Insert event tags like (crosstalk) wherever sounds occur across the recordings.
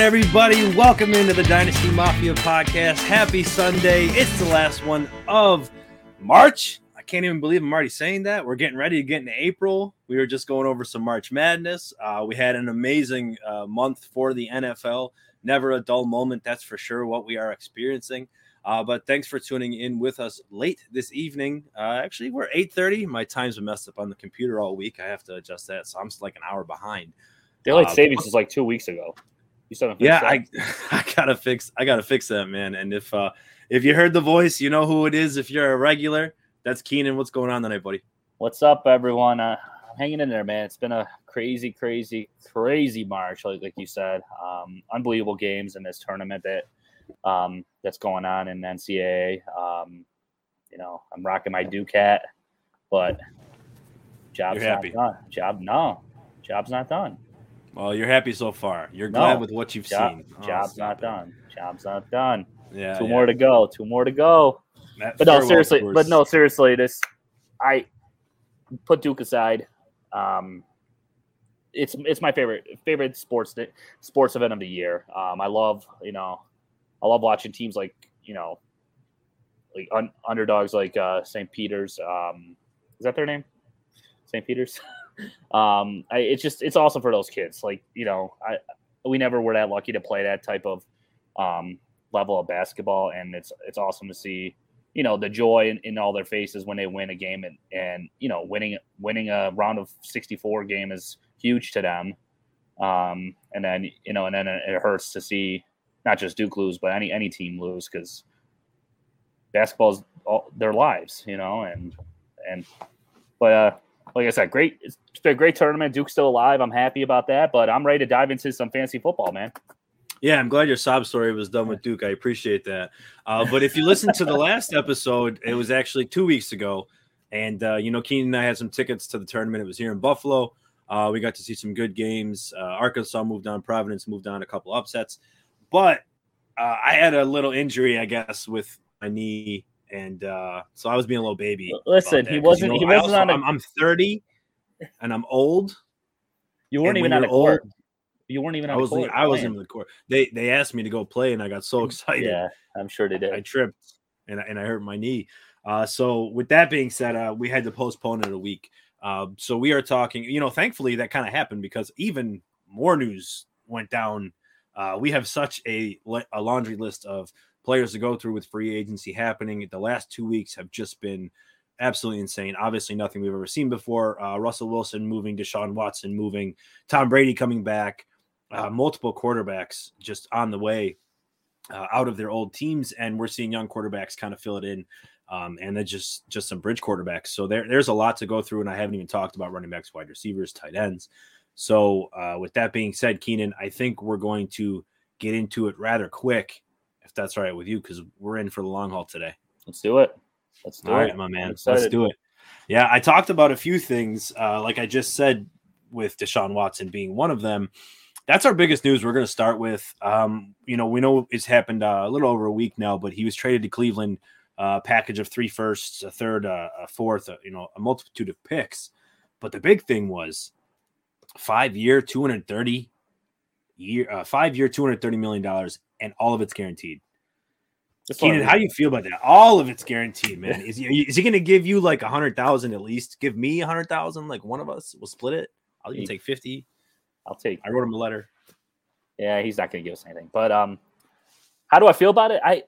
What's going on, everybody? Welcome into the Dynasty Mafia podcast. Happy Sunday. It's the last one of March. I can't even believe I'm already saying that. We're getting ready to get into April. We were just going over some March Madness. Uh, we had an amazing uh, month for the NFL. Never a dull moment, that's for sure, what we are experiencing. Uh, but thanks for tuning in with us late this evening. Uh, actually, we're 8:30. My time's been messed up on the computer all week. I have to adjust that, so I'm like an hour behind. Daylight uh, savings is like two weeks ago. You still yeah, I, (laughs) I gotta fix I gotta fix that, man. And if uh if you heard the voice, you know who it is. If you're a regular, that's Keenan. What's going on tonight, buddy? What's up, everyone? Uh, I'm hanging in there, man. It's been a crazy, crazy, crazy March, like, like you said. Um, unbelievable games in this tournament that um, that's going on in NCAA. Um, you know, I'm rocking my Duke hat, but job's not done. Job no, job's not done. Well, you're happy so far. You're glad no, with what you've job, seen. Oh, job's not it. done. Job's not done. Yeah, two yeah. more to go. Two more to go. That but no, seriously. But no, seriously. This, I put Duke aside. Um, it's it's my favorite favorite sports sports event of the year. Um, I love you know I love watching teams like you know, like un- underdogs like uh, St. Peter's. Um, is that their name? St. Peter's. (laughs) um, I, it's just it's awesome for those kids. Like you know, I we never were that lucky to play that type of um, level of basketball, and it's it's awesome to see you know the joy in, in all their faces when they win a game and and you know winning winning a round of 64 game is huge to them um, and then you know and then it hurts to see not just Duke lose, but any any team lose because basketball's all their lives, you know. And and but uh, like I said, great. It's been a great tournament. Duke's still alive. I'm happy about that. But I'm ready to dive into some fancy football, man. Yeah, I'm glad your sob story was done with Duke. I appreciate that. Uh, but if you listen to the last episode, it was actually two weeks ago. And, uh, you know, Keenan and I had some tickets to the tournament. It was here in Buffalo. Uh, we got to see some good games. Uh, Arkansas moved on, Providence moved on, a couple upsets. But uh, I had a little injury, I guess, with my knee, and uh, so I was being a little baby. Listen, he wasn't. You know, he wasn't also, on. A... I'm, I'm 30, and I'm old. You weren't even on a court. You weren't even on I was, court. I was in the court. They they asked me to go play, and I got so excited. Yeah, I'm sure they did. I tripped, and and I hurt my knee. Uh, so with that being said, uh, we had to postpone it a week. Uh, so we are talking. You know, thankfully that kind of happened because even more news went down uh, we have such a, a laundry list of players to go through with free agency happening. The last two weeks have just been absolutely insane. Obviously, nothing we've ever seen before. Uh, Russell Wilson moving, Deshaun Watson moving, Tom Brady coming back, uh, multiple quarterbacks just on the way uh, out of their old teams, and we're seeing young quarterbacks kind of fill it in. Um, and then just just some bridge quarterbacks. So there, there's a lot to go through, and I haven't even talked about running backs, wide receivers, tight ends. So, uh, with that being said, Keenan, I think we're going to get into it rather quick, if that's all right with you, because we're in for the long haul today. Let's do it. Let's do all it. All right, my man. Let's do it. Yeah, I talked about a few things, uh, like I just said, with Deshaun Watson being one of them. That's our biggest news. We're going to start with, um, you know, we know it's happened uh, a little over a week now, but he was traded to Cleveland, uh, package of three firsts, a third, uh, a fourth, uh, you know, a multitude of picks. But the big thing was five year, 230 year, uh, five year, 230 million dollars, and all of it's guaranteed. Keenan, how do you feel about that? All of it's guaranteed, man. Is he, is he going to give you like a hundred thousand at least? Give me a hundred thousand, like one of us. We'll split it. I'll even take fifty. I'll take. I wrote him a letter. Yeah, he's not going to give us anything. But um, how do I feel about it? I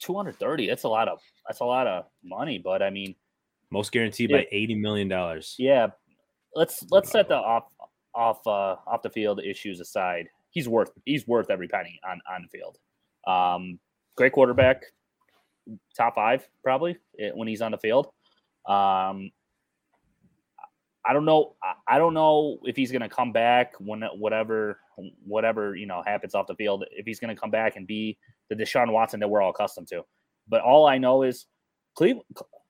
two hundred thirty. That's a lot of that's a lot of money. But I mean, most guaranteed by eighty million dollars. Yeah, let's let's set the off off uh, off the field issues aside. He's worth he's worth every penny on on the field. Um, great quarterback, top five probably eh, when he's on the field. Um, I don't know. I don't know if he's going to come back when whatever whatever you know happens off the field. If he's going to come back and be the Deshaun Watson that we're all accustomed to. But all I know is.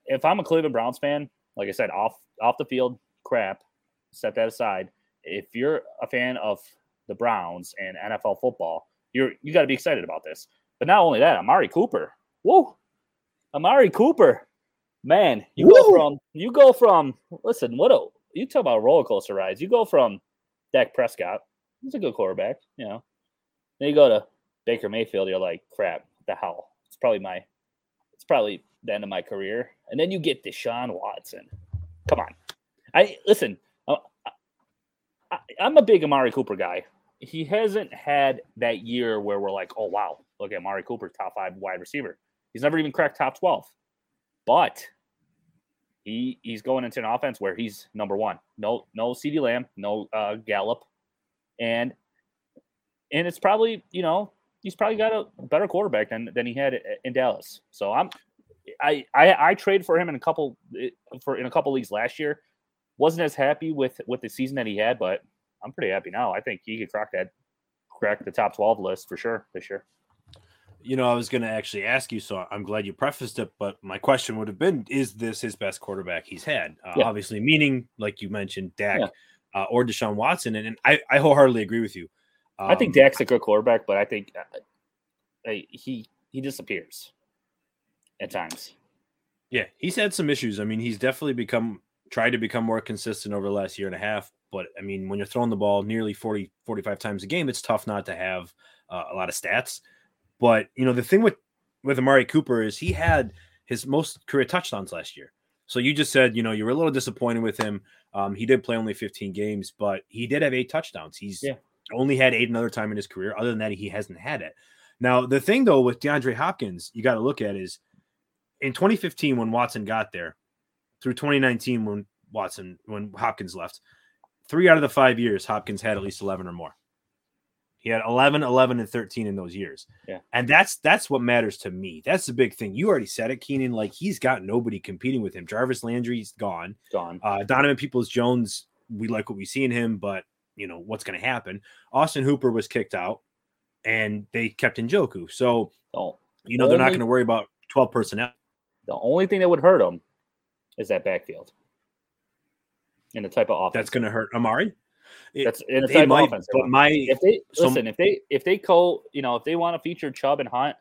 If I'm a Cleveland Browns fan, like I said, off off the field crap, set that aside. If you're a fan of the Browns and NFL football, you're you got to be excited about this. But not only that, Amari Cooper. Whoa, Amari Cooper, man, you Woo! go from you go from listen. What a you talk about roller coaster rides. You go from Dak Prescott, he's a good quarterback. You know, then you go to Baker Mayfield, you're like, crap, the hell. It's probably my, it's probably the end of my career. And then you get Deshaun Watson. Come on, I listen. Uh, I, I'm a big Amari Cooper guy. He hasn't had that year where we're like, oh wow, look at Amari Cooper, top five wide receiver. He's never even cracked top twelve, but he he's going into an offense where he's number one. No no CeeDee Lamb, no uh, Gallup, and and it's probably you know he's probably got a better quarterback than than he had in Dallas. So I'm I I, I traded for him in a couple for in a couple leagues last year. Wasn't as happy with with the season that he had, but I'm pretty happy now. I think he could crack that crack the top 12 list for sure this year you know, I was going to actually ask you, so I'm glad you prefaced it. But my question would have been: Is this his best quarterback he's had? Uh, yeah. Obviously, meaning like you mentioned, Dak yeah. uh, or Deshaun Watson, and, and I, I, wholeheartedly agree with you. Um, I think um, Dak's a good quarterback, but I think uh, he he disappears at times. Yeah, he's had some issues. I mean, he's definitely become tried to become more consistent over the last year and a half. But I mean, when you're throwing the ball nearly 40, 45 times a game, it's tough not to have uh, a lot of stats. But you know, the thing with with Amari Cooper is he had his most career touchdowns last year. So you just said, you know, you were a little disappointed with him. Um, he did play only 15 games, but he did have eight touchdowns. He's yeah. only had eight another time in his career. Other than that, he hasn't had it. Now, the thing though with DeAndre Hopkins, you got to look at is in 2015 when Watson got there, through 2019 when Watson when Hopkins left, three out of the five years Hopkins had at least 11 or more. He had 11, 11, and 13 in those years. Yeah. And that's that's what matters to me. That's the big thing. You already said it, Keenan. Like he's got nobody competing with him. Jarvis Landry's gone. Gone. Uh, Donovan Peoples Jones, we like what we see in him, but you know what's going to happen. Austin Hooper was kicked out, and they kept Njoku. So oh, you know only, they're not going to worry about 12 personnel. The only thing that would hurt them is that backfield and the type of offense. That's going to hurt Amari. That's in a type might, offense. But my if they listen, if they if they call, you know, if they want to feature Chubb and Hunt,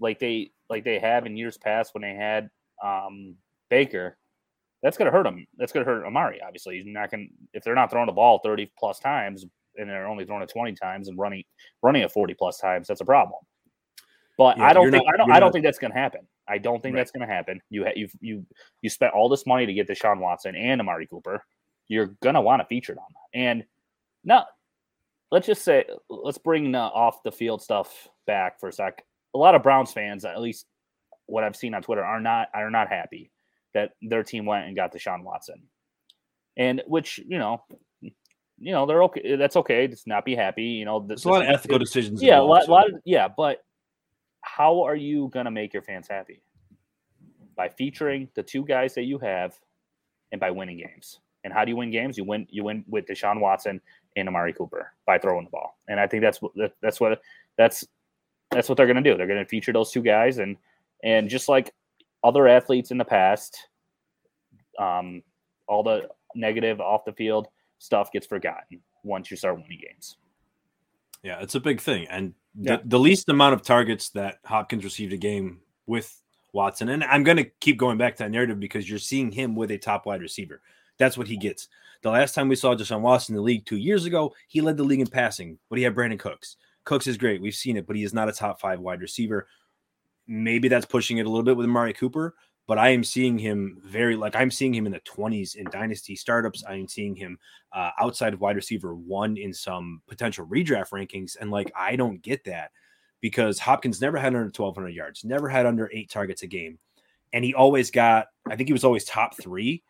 like they like they have in years past when they had um Baker, that's gonna hurt them. That's gonna hurt Amari. Obviously, he's not gonna if they're not throwing the ball thirty plus times and they're only throwing it twenty times and running running it forty plus times. That's a problem. But yeah, I don't think not, I don't I don't not, think that's gonna happen. I don't think right. that's gonna happen. You you you you spent all this money to get Deshaun Watson and Amari Cooper you're gonna want to feature them. And now, let's just say, let's bring the off the field stuff back for a sec. A lot of Browns fans, at least what I've seen on Twitter, are not are not happy that their team went and got Deshaun Watson, and which you know, you know they're okay. That's okay. Just not be happy. You know, there's a lot of ethical decisions. Yeah, a lot, lot of yeah. But how are you gonna make your fans happy? By featuring the two guys that you have, and by winning games. And how do you win games? You win you win with Deshaun Watson and Amari Cooper by throwing the ball. And I think that's what that's what that's that's what they're going to do. They're going to feature those two guys and and just like other athletes in the past, um, all the negative off the field stuff gets forgotten once you start winning games. Yeah, it's a big thing. And yeah. the least amount of targets that Hopkins received a game with Watson, and I'm going to keep going back to that narrative because you're seeing him with a top wide receiver. That's what he gets. The last time we saw Deshaun Watson in the league two years ago, he led the league in passing, but he had Brandin Cooks. Cooks is great. We've seen it, but he is not a top five wide receiver. Maybe that's pushing it a little bit with Amari Cooper, but I am seeing him very like I'm seeing him in the 20s in dynasty startups. I am seeing him uh, outside of wide receiver one in some potential redraft rankings. And like, I don't get that because Hopkins never had under 1,200 yards, never had under eight targets a game. And he always got, I think he was always top three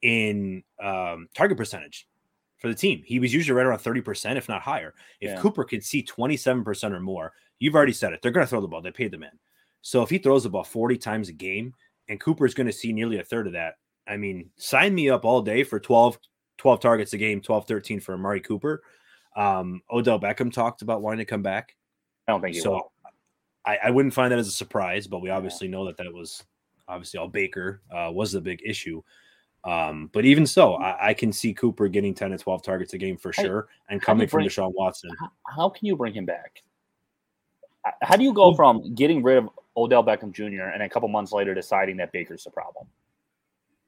in um, target percentage for the team. He was usually right around 30%, if not higher. If yeah. Cooper could see 27% or more, you've already said it. They're going to throw the ball. They paid the man. So if he throws the ball 40 times a game and Cooper's going to see nearly a third of that, I mean, sign me up all day for 12, 12 targets a game, 12, 13 for Amari Cooper. Um, Odell Beckham talked about wanting to come back. I don't think so. I, I, wouldn't find that as a surprise, but we obviously know that that was obviously all Baker uh, was the big issue. Um, but even so, I, I, can see Cooper getting 10 to 12 targets a game for sure and coming from Deshaun Watson. How, how, can you bring him back? How do you go from getting rid of Odell Beckham Jr. and a couple months later deciding that Baker's the problem?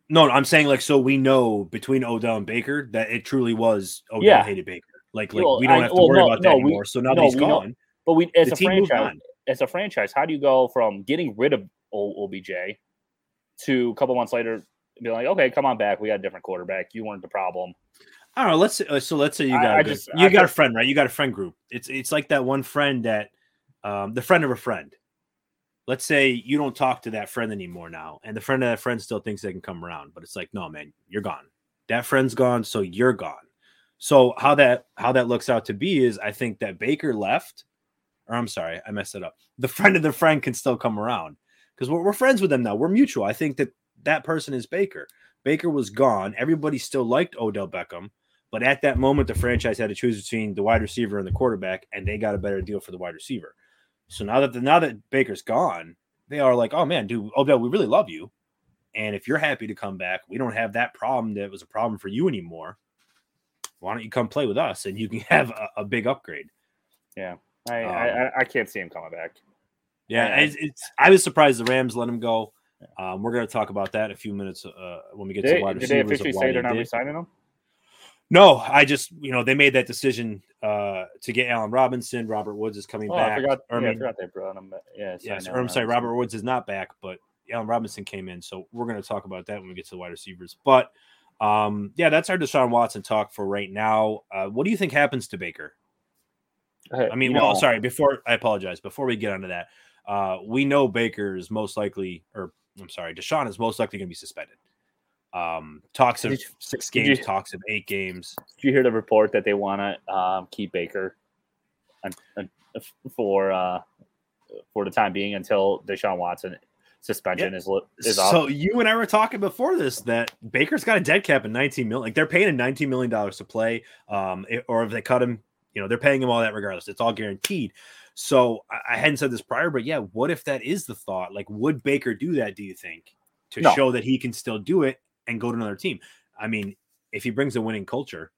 No, I'm saying like so we know between Odell and Baker that it truly was Odell yeah. hated Baker. Like, like well, we don't I, have to well, worry no, about that no, anymore. We, so now no, he's gone. Know, but we, as a franchise, as a franchise, how do you go from getting rid of OBJ to a couple months later be like, okay, come on back. We got a different quarterback. You weren't the problem. I don't know. Let's uh, so let's say you got I, I just, you got a friend, right? You got a friend group. It's it's like that one friend that um, the friend of a friend. Let's say you don't talk to that friend anymore now, and the friend of that friend still thinks they can come around, but it's like, no, man, you're gone. That friend's gone, so you're gone. So how that how that looks out to be is, I think that Baker left, or I'm sorry, I messed it up. The friend of the friend can still come around because we're, we're friends with them now. We're mutual. I think that that person is Baker. Baker was gone. Everybody still liked Odell Beckham, but at that moment, the franchise had to choose between the wide receiver and the quarterback, and they got a better deal for the wide receiver. So now that the, now that Baker's gone, they are like, oh man, dude, Odell, we really love you, and if you're happy to come back, we don't have that problem that was a problem for you anymore. Why don't you come play with us and you can (laughs) have a, a big upgrade? Yeah, I, um, I I can't see him coming back. Yeah, it's, it's, I was surprised the Rams let him go. Um, we're going to talk about that in a few minutes uh, when we get did to wide receivers. Did they officially say they're not resigning him? No, I just you know they made that decision uh, to get Allen Robinson. Robert Woods is coming oh, back. I forgot, yeah, I forgot they brought him. Yeah, yes, or I'm sorry, Robert Woods is not back, but Allen Robinson came in. So we're going to talk about that when we get to the wide receivers. But um, yeah, that's our Deshaun Watson talk for right now. Uh, what do you think happens to Baker? I mean, well, know, sorry. Before I apologize. Before we get onto that, uh, we know Baker is most likely, or I'm sorry, Deshaun is most likely going to be suspended. Um, talks of you, six games, you, talks of eight games. Did you hear the report that they want to um, keep Baker for uh, for the time being until Deshaun Watson suspension yeah. is is off? So you and I were talking before this that Baker's got a dead cap in 19 million. Like they're paying him 19 million dollars to play. Um, or if they cut him, you know, they're paying him all that regardless. It's all guaranteed. So I hadn't said this prior, but yeah, what if that is the thought? Like, would Baker do that? Do you think to no. show that he can still do it and go to another team? I mean, if he brings a winning culture,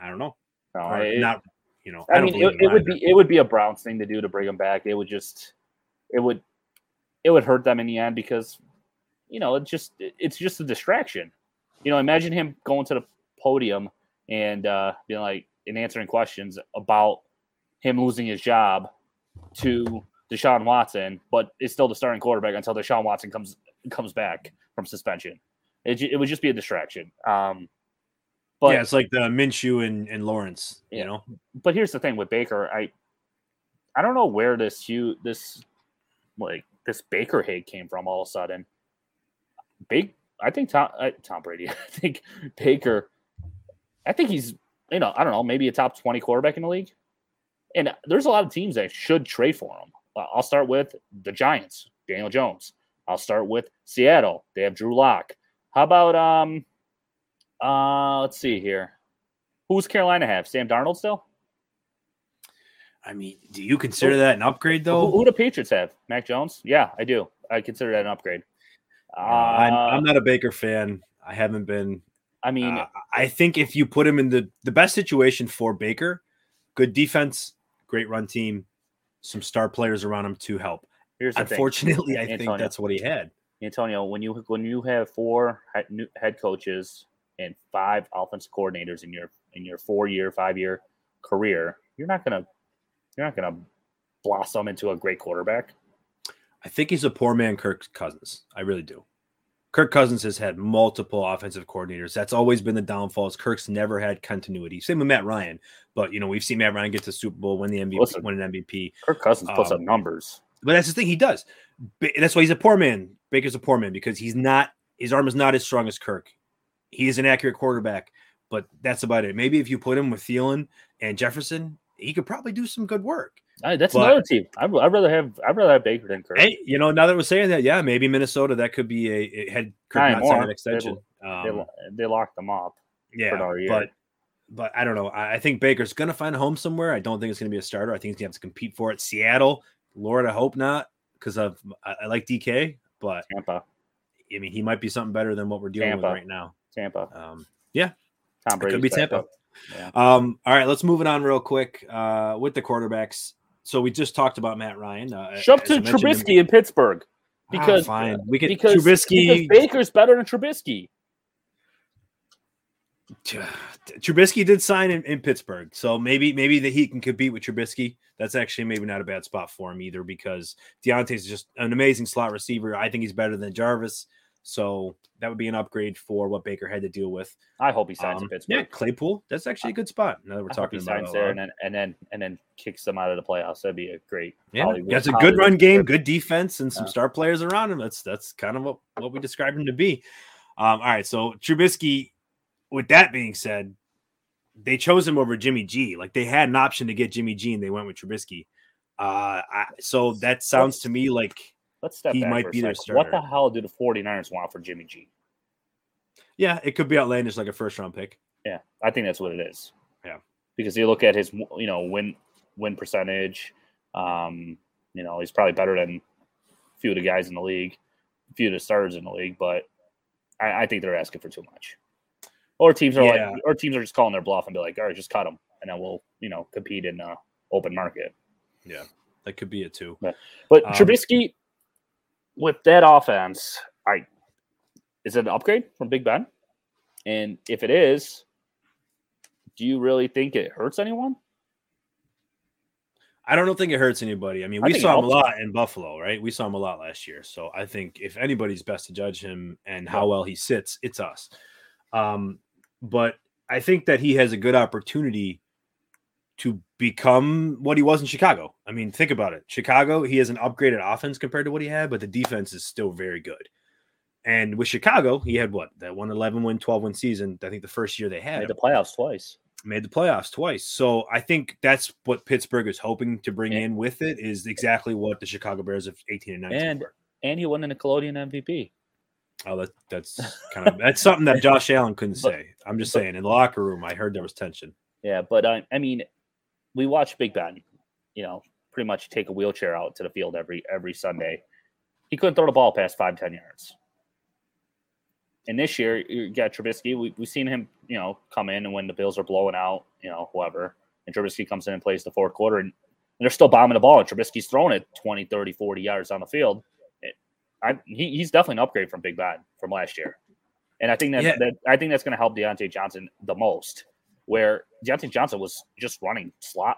I don't know. No, it, not, you know. I, I mean, it, it would be it would be a Browns thing to do to bring him back. It would just, it would, it would hurt them in the end because, you know, it just it's just a distraction. You know, imagine him going to the podium and uh, being like and answering questions about him losing his job to Deshaun Watson, but is still the starting quarterback until Deshaun Watson comes comes back from suspension. It, it would just be a distraction. Um, but yeah, it's like the Minshew and, and Lawrence, you know. But here's the thing with Baker, I I don't know where this huge this like this Baker hate came from all of a sudden. Big, I think Tom uh, Tom Brady. (laughs) I think Baker. I think he's you know I don't know maybe a top twenty quarterback in the league. And there's a lot of teams that should trade for him. Uh, I'll start with the Giants, Daniel Jones. I'll start with Seattle. They have Drew Lock. How about um uh let's see here. Who's Carolina have? Sam Darnold still? I mean, do you consider that an upgrade though? Who, who do Patriots have? Mac Jones? Yeah, I do. I consider that an upgrade. Uh, I'm, I'm, not a Baker fan. I haven't been. I mean, uh, I think if you put him in the the best situation for Baker, good defense, great run team, some star players around him to help. Here's Unfortunately, I Antonio, think that's what he had. Antonio, when you when you have four head coaches and five offensive coordinators in your in your four year, five year career, you're not gonna you're not gonna blossom into a great quarterback. I think he's a poor man, Kirk Cousins. I really do. Kirk Cousins has had multiple offensive coordinators. That's always been the downfalls. Kirk's never had continuity. Same with Matt Ryan, but you know we've seen Matt Ryan get to Super Bowl, win the MVP, Listen, win an MVP. Kirk Cousins um, puts up um, numbers, but that's the thing he does. That's why he's a poor man. Baker's a poor man because he's not. His arm is not as strong as Kirk. He is an accurate quarterback, but that's about it. Maybe if you put him with Thielen and Jefferson, he could probably do some good work. Right, that's but, another team. I'd, I'd, rather have I'd rather have Baker than Kirk. Hey, you know, now that we're saying that, yeah, maybe Minnesota that could be a, a head Kirk not an extension. They, um, they, they, locked them up. Yeah, but but I don't know. I, I think Baker's going to find a home somewhere. I don't think it's going to be a starter. I think he's going to have to compete for it. Seattle, Lord, I hope not, because of I, I, like DK, but Tampa. I mean, he might be something better than what we're dealing Tampa. with right now. Tampa. Um, yeah, Tom Brady could be Tampa. Yeah. Um, all right, let's move it on real quick uh, with the quarterbacks so we just talked about Matt Ryan. Uh, to Trubisky in, in Pittsburgh ah, because ah, fine. we get because, Trubisky. Because Baker's better than Trubisky. Trubisky did sign in, in, Pittsburgh, so maybe maybe that he can compete with Trubisky. That's actually maybe not a bad spot for him either because Diontae's just an amazing slot receiver. I think he's better than Jarvis, so that would be an upgrade for what Baker had to deal with. I hope he signs um, in Pittsburgh. Yeah, Claypool, that's actually a good spot. Now that we're I talking about signs there and then and then and then kicks them out of the playoffs. That'd be a great. Yeah, Hollywood, has a good run game, good defense, and some yeah. star players around him. That's that's kind of what what we described him to be. Um, all right, so Trubisky. With that being said, they chose him over Jimmy G. Like they had an option to get Jimmy G, and they went with Trubisky. Uh, I, so that sounds let's, to me like let's step he might be their starter. What the hell do the 49ers want for Jimmy G? Yeah, it could be outlandish, like a first round pick. Yeah, I think that's what it is. Yeah, because you look at his, you know, win win percentage. Um, you know, he's probably better than a few of the guys in the league, a few of the starters in the league, but I, I think they're asking for too much. Or teams are yeah. like, or teams are just calling their bluff and be like, all right, just cut them, and then we'll, you know, compete in the open market. Yeah, that could be it too. But, but um, Trubisky, with that offense, I is it an upgrade from Big Ben? And if it is, do you really think it hurts anyone? I don't think it hurts anybody. I mean, we I saw him a lot in Buffalo, right? We saw him a lot last year. So I think if anybody's best to judge him and how well he sits, it's us. Um, but I think that he has a good opportunity to become what he was in Chicago. I mean, think about it. Chicago, he has an upgraded offense compared to what he had, but the defense is still very good. And with Chicago, he had what that one 11 win, 12 win season. I think the first year they had made the playoffs twice made the playoffs twice. So I think that's what Pittsburgh is hoping to bring and, in with it is exactly what the Chicago Bears of 18 and 19 and, were. And he won in the Nickelodeon MVP. Oh, that, that's kind of that's something that Josh Allen couldn't but, say. I'm just but, saying in the locker room, I heard there was tension. Yeah, but uh, I mean, we watch Big Ben, you know, pretty much take a wheelchair out to the field every every Sunday. He couldn't throw the ball past five, ten yards. And this year, you got Trubisky. We, we've seen him, you know, come in and when the Bills are blowing out, you know, whoever, and Trubisky comes in and plays the fourth quarter, and, and they're still bombing the ball, and Trubisky's throwing it 20, 30, 40 yards on the field. I, he, he's definitely an upgrade from Big Ben from last year. And I think that, yeah. that I think that's going to help Diontae Johnson the most, where Diontae Johnson was just running slot,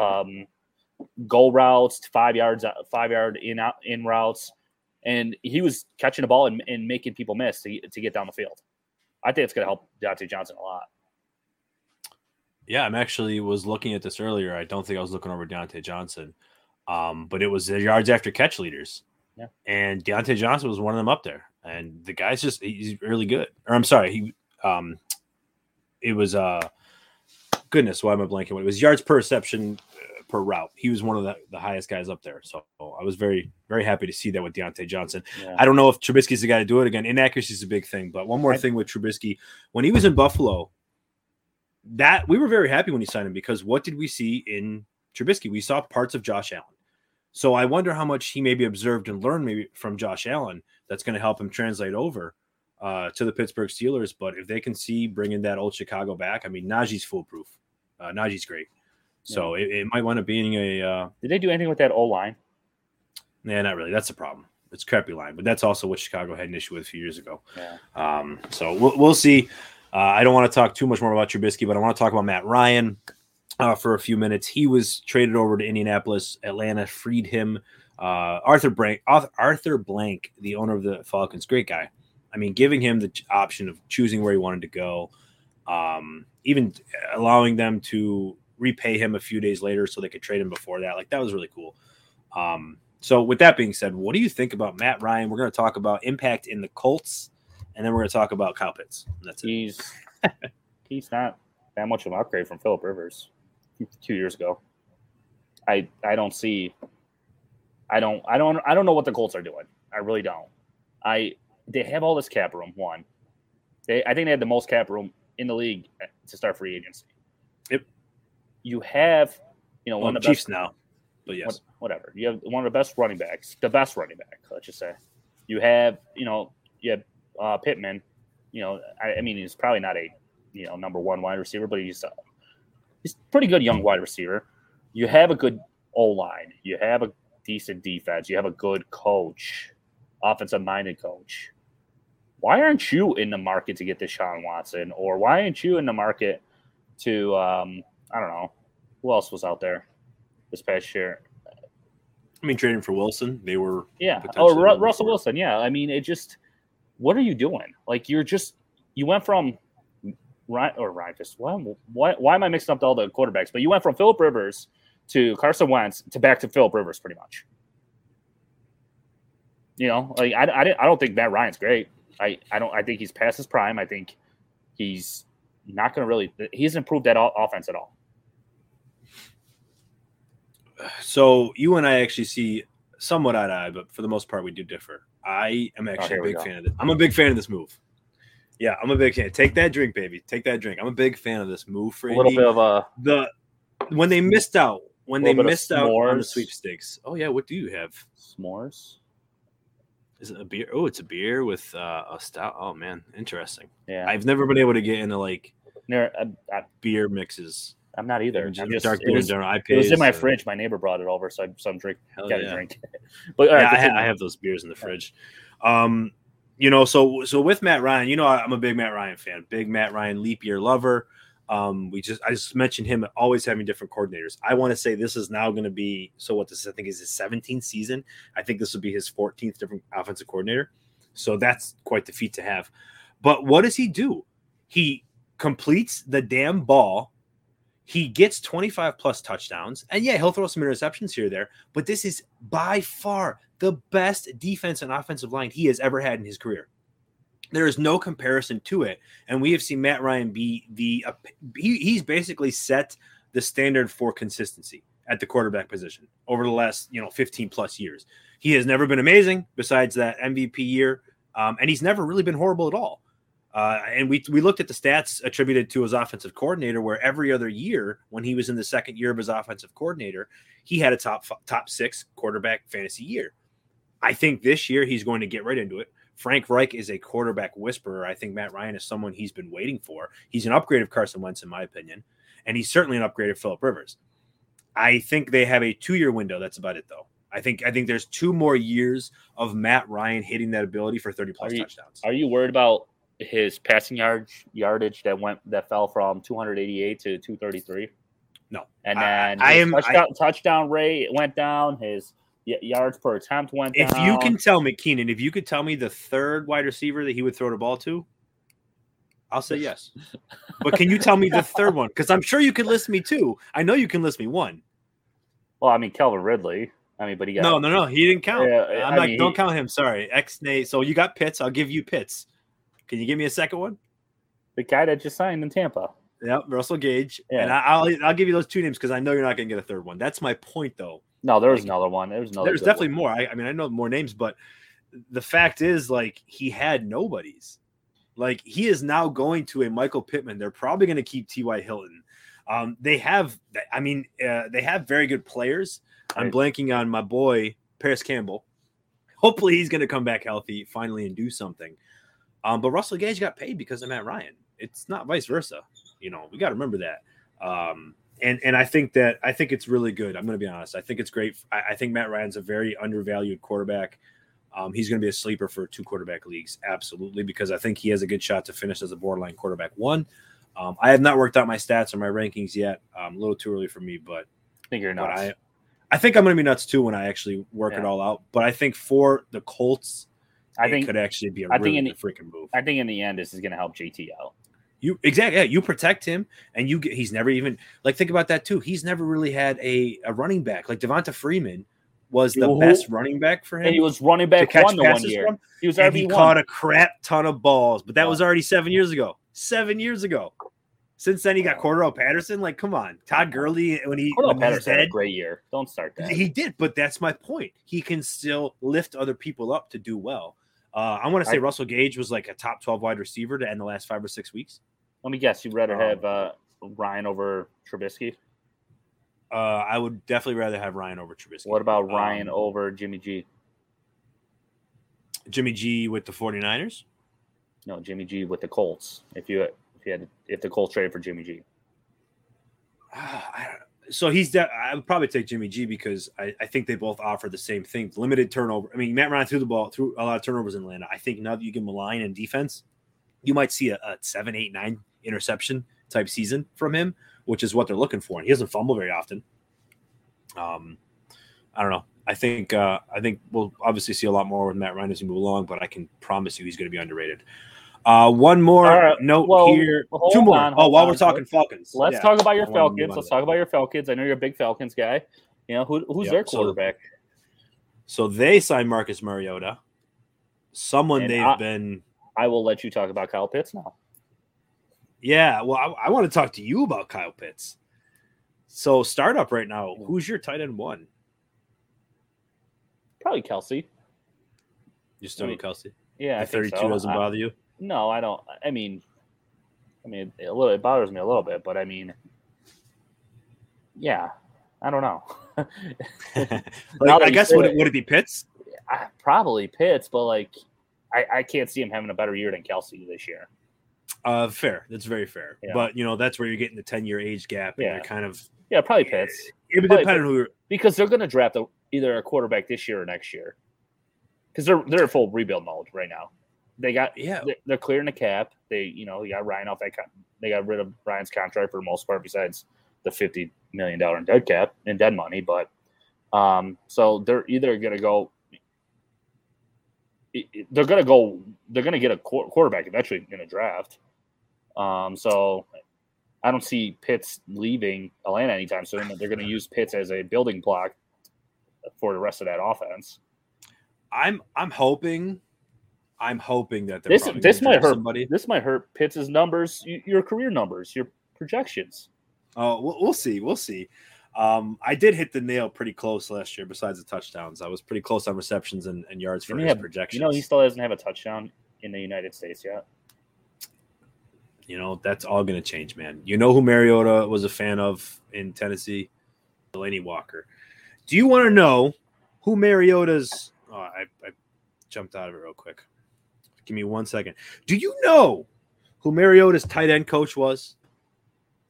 um, goal routes, five yards, five yard in out in routes and he was catching the ball and, and making people miss to, to get down the field. I think it's going to help Diontae Johnson a lot. Yeah, I'm actually was looking at this earlier. I don't think I was looking over Diontae Johnson, um, but it was the yards after catch leaders. Yeah. And Diontae Johnson was one of them up there. And the guy's just he's really good. Or I'm sorry, he um it was uh goodness, why am I blanking? It was yards per reception per route. He was one of the, the highest guys up there. So I was very, very happy to see that with Diontae Johnson. Yeah. I don't know if Trubisky's the guy to do it again. Inaccuracy is a big thing. But one more thing with Trubisky, when he was in Buffalo, that we were very happy when he signed him because what did we see in Trubisky? We saw parts of Josh Allen. So I wonder how much he maybe observed and learned maybe from Josh Allen that's going to help him translate over uh, to the Pittsburgh Steelers. But if they can see bringing that old Chicago back, I mean, Najee's foolproof. Uh, Najee's great. So yeah. it, it, might wind up being a. Uh, Did they do anything with that O line? Yeah, not really. That's a problem. It's crappy line, but that's also what Chicago had an issue with a few years ago. Yeah. Um, so we'll, we'll see. Uh, I don't want to talk too much more about Trubisky, but I want to talk about Matt Ryan uh, for a few minutes. He was traded over to Indianapolis. Atlanta freed him. Uh, Arthur Blank, Arthur Blank, the owner of the Falcons, great guy. I mean, giving him the option of choosing where he wanted to go, um, even allowing them to repay him a few days later so they could trade him before that. Like that was really cool. Um, so with that being said, what do you think about Matt Ryan? We're going to talk about impact in the Colts, and then we're going to talk about Kyle Pitts. That's it. He's (laughs) he's not that much of an upgrade from Philip Rivers two years ago. I I don't see. I don't I don't I don't know what the Colts are doing. I really don't. I they have all this cap room. One, they I think they had the most cap room in the league to start free agency. Yep you have, you know, well, one of the Chiefs best, now, but yes, whatever. You have one of the best running backs, the best running back, let's just say. You have, you know, you have uh, Pittman. You know, I, I, mean, he's probably not a, you know, number one wide receiver, but he's uh, he's pretty good young wide receiver. You have a good O line. You have a decent defense. You have a good coach, offensive minded coach. why aren't you in the market to get Deshaun Watson? Or why aren't you in the market to, um, I don't know, who else was out there this past year? I mean, trading for Wilson, they were. Yeah. Oh, Ru- Russell Wilson. Yeah. I mean, it just, what are you doing? Like, you're just, you went from Ryan or Ryan, just why, why, why am I mixing up all the quarterbacks? But you went from Philip Rivers to Carson Wentz to back to Philip Rivers, pretty much. You know, like I, I, I don't think Matt Ryan's great. I, I don't. I think he's past his prime. I think he's not going to really. He hasn't improved that offense at all. So you and I actually see somewhat eye to eye, but for the most part, we do differ. I am oh, actually oh, a big fan of this. I'm a big fan of this move. Yeah, I'm a big fan. Take that drink, baby. Take that drink. I'm a big fan of this move for a little bit of a the when they missed out when they missed out on the sweepstakes. Oh yeah, what do you have? S'mores. Is it a beer? Oh, it's a beer with uh, a stout. Oh man, interesting. Yeah, I've never been able to get into like Near, I, I, beer mixes. I'm not either. I'm just, dark beer it was, general IPAs. It was in my or... fridge. My neighbor brought it over, so I, so I'm drink. Got yeah. a drink. (laughs) but yeah, I, ha- I, have those beers in the fridge. Um, you know, so so with Matt Ryan, you know, I'm a big Matt Ryan fan, big Matt Ryan leap year lover. Um, we just I just mentioned him always having different coordinators. I want to say this is now going to be so what this I think is his 17th season. I think this will be his 14th different offensive coordinator. So that's quite the feat to have. But what does he do? He completes the damn ball. He gets 25 plus touchdowns. And yeah, he'll throw some interceptions here or there. But this is by far the best defense and offensive line he has ever had in his career. There is no comparison to it. And we have seen Matt Ryan be the, uh, he, he's basically set the standard for consistency at the quarterback position over the last, you know, 15 plus years. He has never been amazing besides that MVP year, um, and he's never really been horrible at all. Uh, and we we looked at the stats attributed to his offensive coordinator, where every other year, when he was in the second year of his offensive coordinator, he had a top top six quarterback fantasy year. I think this year he's going to get right into it. Frank Reich is a quarterback whisperer. I think Matt Ryan is someone he's been waiting for. He's an upgrade of Carson Wentz, in my opinion, and he's certainly an upgrade of Philip Rivers. I think they have a two year window. That's about it, though. I think I think there's two more years of Matt Ryan hitting that ability for 30 plus are you, touchdowns. Are you worried about his passing yard yardage that went that fell from 288 to 233? No. And then I, I am touchdown, I, touchdown rate went down. His yards per attempt went if down. If you can tell me, Keenan, if you could tell me the third wide receiver that he would throw the ball to, I'll say yes. (laughs) but can you tell me the third one? Because I'm sure you can list me two. I know you can list me one. Well, I mean, Calvin Ridley. I mean, but he got no, no, no. He didn't count. Yeah, I'm I like, mean, don't he, count him. Sorry, X Nate. So you got Pitts. I'll give you Pitts. Can you give me a second one? The guy that just signed in Tampa. Yep, Russell Gage. Yeah. And I, will I'll give you those two names because I know you're not going to get a third one. That's my point, though. No, there was like, another one. There was another. There's definitely one. more. I, I mean, I know more names, but the fact is, like, he had nobodies. Like, he is now going to a Michael Pittman. They're probably going to keep T.Y. Hilton. Um, they have, I mean, uh, they have very good players. I'm blanking on my boy Parris Campbell. Hopefully, he's going to come back healthy finally and do something. Um, but Russell Gage got paid because of Matt Ryan. It's not vice versa. You know, we got to remember that. Um, and and I think that I think it's really good. I'm going to be honest. I think it's great. I, I think Matt Ryan's a very undervalued quarterback. Um, he's going to be a sleeper for two quarterback leagues, absolutely, because I think he has a good shot to finish as a borderline quarterback one. Um, I have not worked out my stats or my rankings yet. Um, a little too early for me, but I think you're nuts. I, I think I'm going to be nuts too when I actually work yeah. it all out. But I think for the Colts, I think could actually be a I really think in the, freaking move. I think in the end, this is going to help JT out. You exactly, yeah. You protect him, and you get. He's never even like think about that too. He's never really had a, a running back like Devonta Freeman was the best running back for him. And he was running back one the one year. From. He was and he caught a crap ton of balls, but that was already seven years ago. Seven years ago. Since then, he got Cordarrelle Patterson. Like, come on, Todd Gurley when he Cordarrelle Patterson had a great year. Don't start that. He did, but that's my point. He can still lift other people up to do well. Uh, I want to say I, Russell Gage was like a top twelve wide receiver to end the last five or six weeks. Let me guess. You'd rather um, have uh, Ryan over Trubisky? Uh, I would definitely rather have Ryan over Trubisky. What about Ryan um, over Jimmy G? Jimmy G with the 49ers? No, Jimmy G with the Colts. If you if you had if the Colts traded for Jimmy G. Uh, (sighs) I, so he's de- I would probably take Jimmy G because I, I think they both offer the same thing. Limited turnover. I mean, Matt Ryan threw the ball through a lot of turnovers in Atlanta. I think now that you give him a line and defense, you might see a, a seven, eight, nine interception type season from him, which is what they're looking for. And he doesn't fumble very often. Um, I don't know. I think uh, I think we'll obviously see a lot more with Matt Ryan as we move along, but I can promise you he's going to be underrated. Uh, one more right. note well, here. Two more. On, oh, while on. we're talking Falcons, let's yeah. talk about your Falcons. Let's talk about your Falcons. I know you're a big Falcons guy. You know who, who's yep. their quarterback? So, so, they signed Marcus Mariota. Someone and they've I, been. I will let you talk about Kyle Pitts now. Yeah, well, I, I want to talk to you about Kyle Pitts. So, startup right now. Who's your tight end one? Probably Kelce. You still need Kelce? Yeah, I 32 so. doesn't bother you. No, I don't. I mean, I mean, a little. It bothers me a little bit, but I mean, yeah, I don't know. (laughs) (laughs) like, I guess would it, would it be Pitts? I, probably Pitts, but like, I, I can't see him having a better year than Kelce this year. Uh, fair. That's very fair. Yeah. But you know, that's where you're getting the ten year age gap, and yeah. kind of yeah, probably Pitts. It would depend on who because they're going to draft a, either a quarterback this year or next year because they're they're full rebuild mode right now. They got yeah, they're clearing the cap. They you know, you got Ryan off that. They got rid of Ryan's contract for the most part, besides the fifty million dollar in dead cap and dead money. But um, so they're either going to go. They're going to go. They're going to get a quarterback eventually in a draft. Um, so I don't see Pitts leaving Atlanta anytime soon. They're going to use Pitts as a building block for the rest of that offense. I'm I'm hoping I'm hoping that this this might hurt somebody. This might hurt Pitts' numbers, your career numbers, your projections. Oh, we'll, we'll see. We'll see. Um, I did hit the nail pretty close last year. Besides the touchdowns, I was pretty close on receptions and, and yards for his have, projections. You know, he still doesn't have a touchdown in the United States yet. You know, that's all going to change, man. You know who Mariota was a fan of in Tennessee? Delanie Walker. Do you want to know who Mariota's? Oh, I, I jumped out of it real quick. Give me one second. Do you know who Mariota's tight end coach was?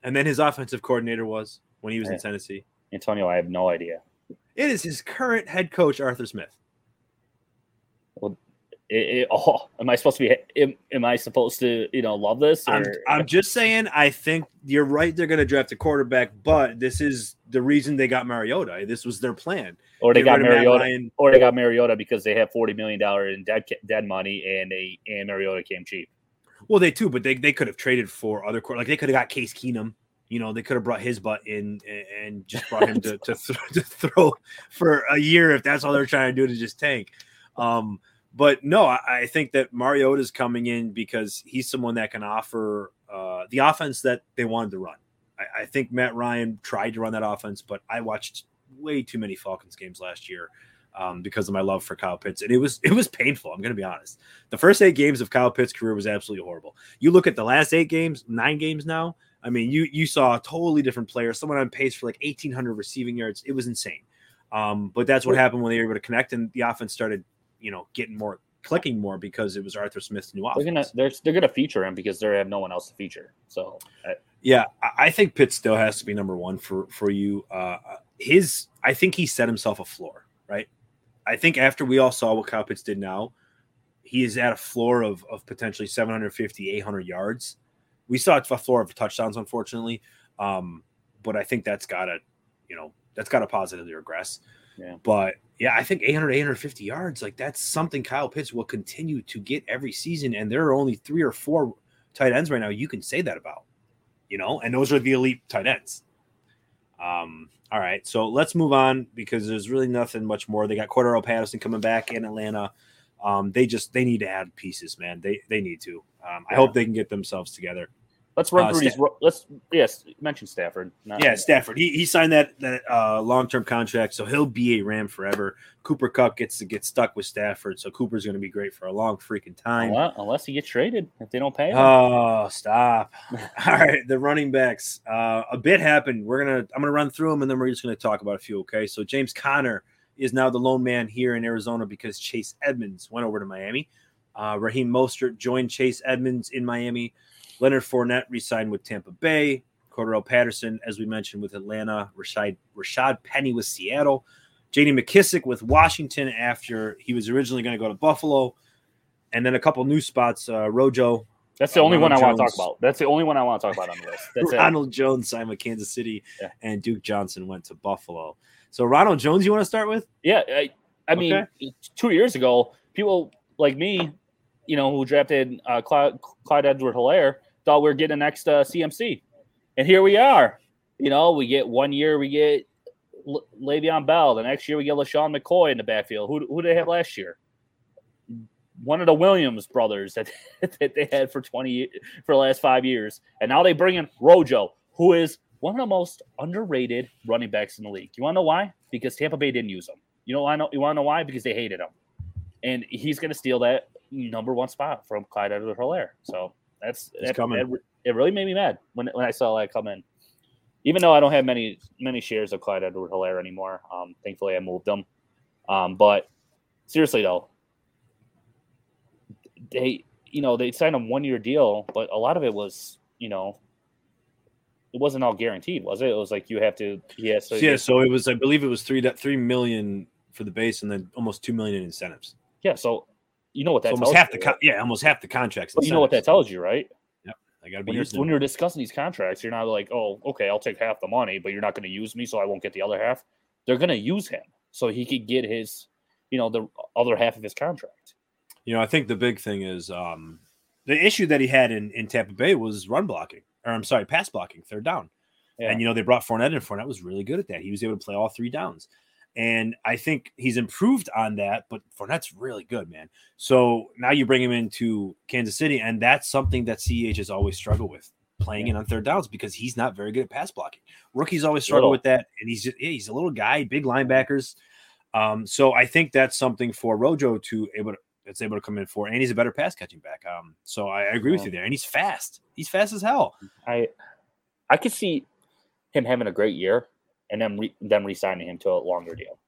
And then his offensive coordinator was when he was in Tennessee? Antonio, I have no idea. It is his current head coach, Arthur Smith. Well, it, it, oh, am I supposed to be? Am, am, I supposed to, you know, love this? Or? I'm, I'm just saying. I think you're right. They're going to draft a quarterback, but this is the reason they got Mariota. This was their plan. Or they got Mariota, or they got Mariota because they have forty million dollars in dead dead money, and they and Mariota came cheap. Well, they too, but they, they could have traded for other like they could have got Case Keenum. You know, they could have brought his butt in and, just brought him to to, (laughs) th- to throw for a year if that's all they're trying to do to just tank. Um, but no, I, I think that Mariota is coming in because he's someone that can offer uh, the offense that they wanted to run. I, I think Matt Ryan tried to run that offense, but I watched way too many Falcons games last year um, because of my love for Kyle Pitts, and it was it was painful. I'm going to be honest. The first eight games of Kyle Pitts' career was absolutely horrible. You look at the last eight games, nine games now. I mean, you you saw a totally different player, someone on pace for like 1,800 receiving yards. It was insane. Um, but that's what happened when they were able to connect, and the offense started, you know, getting more clicking more because it was Arthur Smith's new offense. They're gonna they're, they're gonna feature him because they have no one else to feature. So. I, yeah, I think Pitt still has to be number one for for you. Uh, his, I think he set himself a floor, right? I think after we all saw what Kyle Pitts did now, he is at a floor of of potentially 750, 800 yards. We saw a floor of touchdowns, unfortunately, um, but I think that's got to, you know, that's got to positively regress. Yeah. But yeah, I think 800, 850 yards, like that's something Kyle Pitts will continue to get every season. And there are only three or four tight ends right now you can say that about you know, and those are the elite tight ends. Um, all right, so let's move on because there's really nothing much more. They got Cordarrelle Patterson coming back in Atlanta. Um, they just they need to add pieces, man. They they need to. Um, I hope they can get themselves together. Let's run uh, through these. Let's yes, mention Stafford. yeah, Stafford. He, he signed that that uh, long term contract, so he'll be a Ram forever. Cooper Kupp gets to get stuck with Stafford, so Cooper's going to be great for a long freaking time. Unless, unless he gets traded, if they don't pay him. Oh, stop! (laughs) All right, the running backs. Uh, a bit happened. We're gonna I'm gonna run through them, and then we're just gonna talk about a few. Okay, so James Conner is now the lone man here in Arizona because Chase Edmonds went over to Miami. Uh, Raheem Mostert joined Chase Edmonds in Miami. Leonard Fournette re-signed with Tampa Bay. Cordarrelle Patterson, as we mentioned, with Atlanta. Rashaad Rashaad Penny with Seattle. J.D. McKissic with Washington after he was originally going to go to Buffalo, and then a couple new spots. Uh, Rojo. That's the only Ronald one I Jones. want to talk about. That's the only one I want to talk about on the list. That's Ronald it. Jones signed with Kansas City, yeah. and Duke Johnson went to Buffalo. So Ronald Jones, you want to start with? Yeah, I, I mean, okay. two years ago, people like me, you know, who drafted uh, Clyde, Clyde Edwards-Helaire, thought we are getting next uh, CMC, and here we are. You know, we get one year, we get Le- Le'Veon Bell. The next year, we get LeSean McCoy in the backfield. Who who did they have last year? One of the Williams brothers that, (laughs) that they had for twenty for the last five years, and now they bring in Rojo, who is one of the most underrated running backs in the league. You want to know why? Because Tampa Bay didn't use him. You know, I know you want to know why? Because they hated him, and he's going to steal that number one spot from Clyde Edwards-Helaire. So that's that, that, it. Really made me mad when when I saw that come in even though I don't have many many shares of Clyde Edwards-Helaire anymore. Um, thankfully, I moved them. Um, but seriously though, they you know they signed a one year deal, but a lot of it was you know it wasn't all guaranteed, was it? It was like you have to yeah. So yeah, so it was I believe it was three three million for the base and then almost two million in incentives. Yeah, so you know what that's so almost half the con- yeah almost half the contracts. But you know what that tells you, right? Yep, I got to be when you're, when you're discussing these contracts, you're not like, oh, okay, I'll take half the money, but you're not going to use me, so I won't get the other half. They're going to use him so he could get his, you know, the other half of his contract. You know, I think the big thing is um, the issue that he had in, in Tampa Bay was run blocking, or I'm sorry, pass blocking, third down. Yeah. And you know, they brought Fournette in. Fournette was really good at that. He was able to play all three downs. And I think he's improved on that, but Fournette's really good, man. So now you bring him into Kansas City, and that's something that CEH has always struggled with playing yeah. in on third downs because he's not very good at pass blocking. Rookies always struggle little. with that, and he's just, yeah, he's a little guy, big linebackers. Um, so I think that's something for Rojo to able to that's able to come in for, and he's a better pass catching back. Um, so I, I agree yeah. with you there, and he's fast. He's fast as hell. I I could see him having a great year and then re- them re-signing him to a longer deal.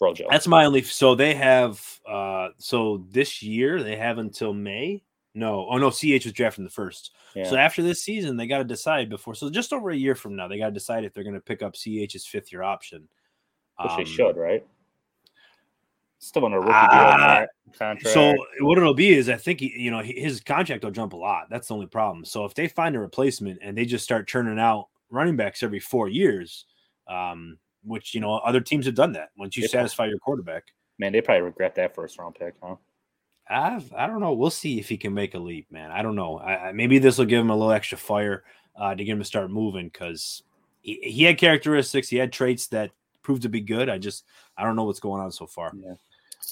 Rojo. That's my only. So they have. uh So this year they have until May. No, oh no, CH was drafted in the first. Yeah. So after this season, they got to decide before. So just over a year from now, they got to decide if they're going to pick up CH's fifth year option. Which um, they should, right? Still on a rookie uh, contract. So what it'll be is, I think he, you know his contract will jump a lot. That's the only problem. So if they find a replacement and they just start churning out running backs every four years, um, which you know other teams have done that. Once you yeah. satisfy your quarterback, man, they probably regret that first round pick, huh? I I don't know. We'll see if he can make a leap, man. I don't know. I, maybe this will give him a little extra fire uh, to get him to start moving because he, he had characteristics, he had traits that proved to be good. I just I don't know what's going on so far. Yeah.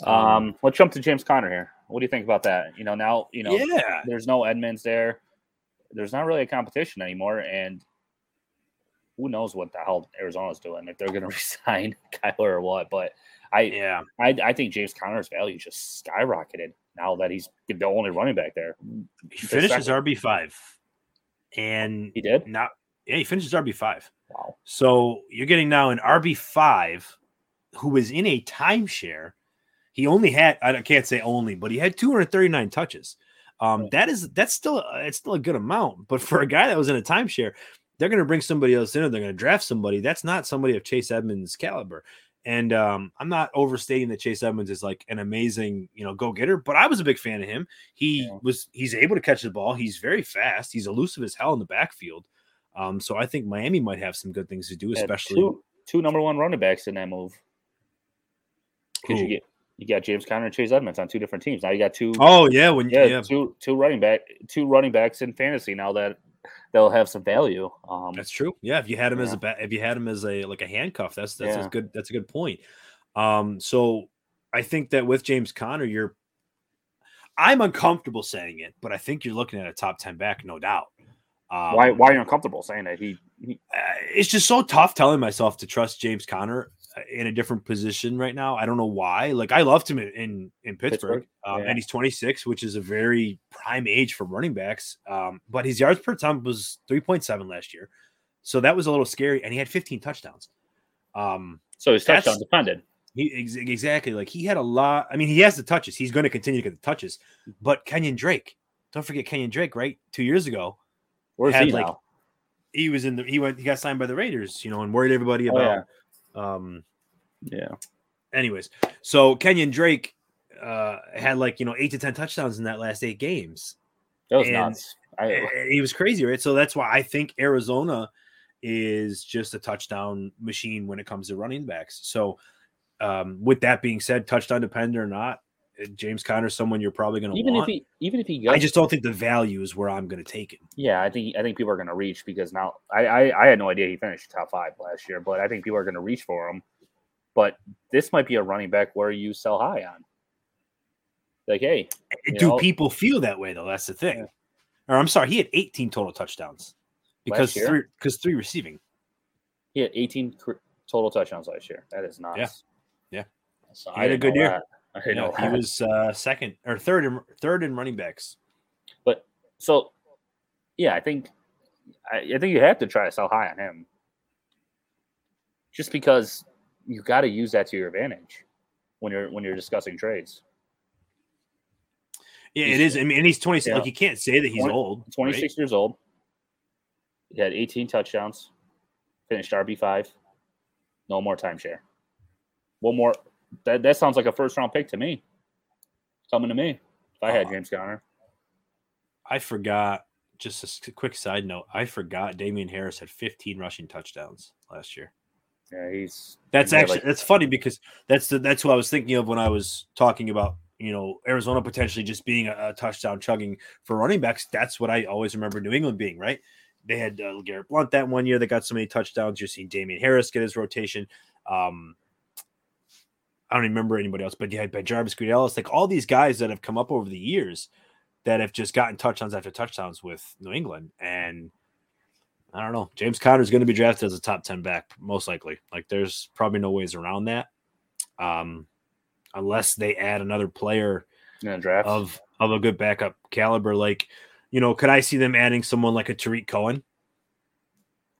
Um, um, let's jump to James Conner here. What do you think about that? You know, now you know, yeah. there's no Edmonds there. There's not really a competition anymore, and who knows what the hell Arizona's doing if they're going (laughs) to resign Kyler or what. But I yeah, I, I think James Conner's value just skyrocketed now that he's the only running back there. He finishes RB five, and he did not. Yeah, he finishes RB five. Wow. So you're getting now an RB five who is in a timeshare. He only had I can't say only, but he had 239 touches. Um, that is that's still it's still a good amount, but for a guy that was in a timeshare, they're going to bring somebody else in or they're going to draft somebody. That's not somebody of Chase Edmonds' caliber. And um, I'm not overstating that Chase Edmonds is like an amazing, you know, go getter, but I was a big fan of him. He yeah. was he's able to catch the ball. He's very fast. He's elusive as hell in the backfield. Um, so I think Miami might have some good things to do, especially two, two number one running backs in that move. Because you get you got James Conner and Chase Edmonds on two different teams. Now you got two. Oh yeah, when yeah, yeah. two two running back two running backs in fantasy now that they'll have some value. Um, that's true. Yeah, if you had him yeah. as a if you had him as a like a handcuff, that's that's yeah. a good that's a good point. Um, so I think that with James Conner, you're I'm uncomfortable saying it, but I think you're looking at a top ten back, no doubt. Um, why why are you uncomfortable saying that? He, he uh, it's just so tough telling myself to trust James Conner in a different position right now. I don't know why. Like I loved him in in, Pittsburgh, Pittsburgh. Um, yeah. and he's 26, which is a very prime age for running backs. Um, but his yards per attempt was 3.7 last year, so that was a little scary. And he had 15 touchdowns. Um, so his touchdown depended. He exactly like he had a lot. I mean, he has the touches. He's going to continue to get the touches. But Kenyon Drake, don't forget Kenyon Drake, right? Two years ago, where's he like, now? he was in the he went he got signed by the Raiders, you know, and worried everybody about. Oh, yeah. Um, yeah. Anyways, so Kenyon Drake uh, had like you know eight to ten touchdowns in that last eight games. That was and nuts. I, he was crazy, right? So that's why I think Arizona is just a touchdown machine when it comes to running backs. So, um, with that being said, touchdown dependent or not, James Conner someone you're probably going to even want. if he even if he goes, I just don't think the value is where I'm going to take him. Yeah, I think I think people are going to reach because now I, I I had no idea he finished top five last year, but I think people are going to reach for him. But this might be a running back where you sell high on. Like, hey, do know, people feel that way though? That's the thing. Yeah. Or I'm sorry, he had 18 total touchdowns because three because three receiving. He had 18 total touchdowns last year. That is nice. Yeah, yeah. So he had a good year. That. I know he was uh, second or third in third in running backs. But so, yeah, I think I, I think you have to try to sell high on him, just because you got to use that to your advantage when you're when you're discussing trades. Yeah, he's, it is. I mean, and he's 26. Yeah. Like you can't say that he's 20, old. 26 right? years old. He had 18 touchdowns. Finished RB five. No more timeshare. One more. That that sounds like a first round pick to me. Coming to me. If I had uh, James Conner. I forgot. Just a quick side note. I forgot Damien Harris had 15 rushing touchdowns last year. Yeah, he's. That's actually like, that's funny because that's the that's what I was thinking of when I was talking about you know Arizona potentially just being a, a touchdown chugging for running backs. That's what I always remember New England being right. They had uh, Garrett Blount that one year. They got so many touchdowns. You're seeing Damien Harris get his rotation. Um, I don't remember anybody else, but you had Jarvis Green Ellis, like all these guys that have come up over the years that have just gotten touchdowns after touchdowns with New England. And I don't know. James Conner is going to be drafted as a top 10 back, most likely. Like there's probably no ways around that. Um, unless they add another player draft of of a good backup caliber. Like, you know, could I see them adding someone like a Tarik Cohen?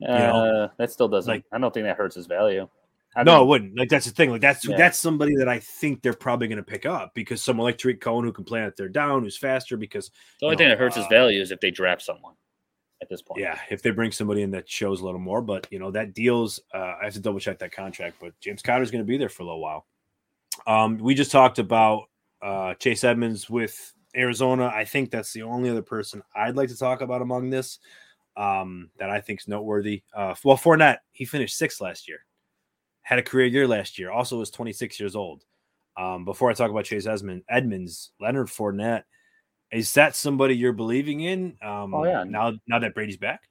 Uh, you know, that still doesn't. Like, I don't think that hurts his value. I no, it wouldn't. Like that's the thing. Like that's yeah. that's somebody that I think they're probably going to pick up because someone like Tarik Cohen who can play on third down, who's faster. Because the only thing that hurts uh, his value is if they draft someone at this point. Yeah, if they bring somebody in that shows a little more, but you know that deals. Uh, I have to double check that contract, but James Conner's going to be there for a little while. Um, we just talked about uh, Chase Edmonds with Arizona. I think that's the only other person I'd like to talk about among this um, that I think is noteworthy. Uh, well, Fournette, he finished sixth last year, had a career year last year, also was 26 years old. Um, before I talk about Chase Edmonds, Edmonds, Leonard Fournette, is that somebody you're believing in? Um, oh yeah. Now, now that Brady's back,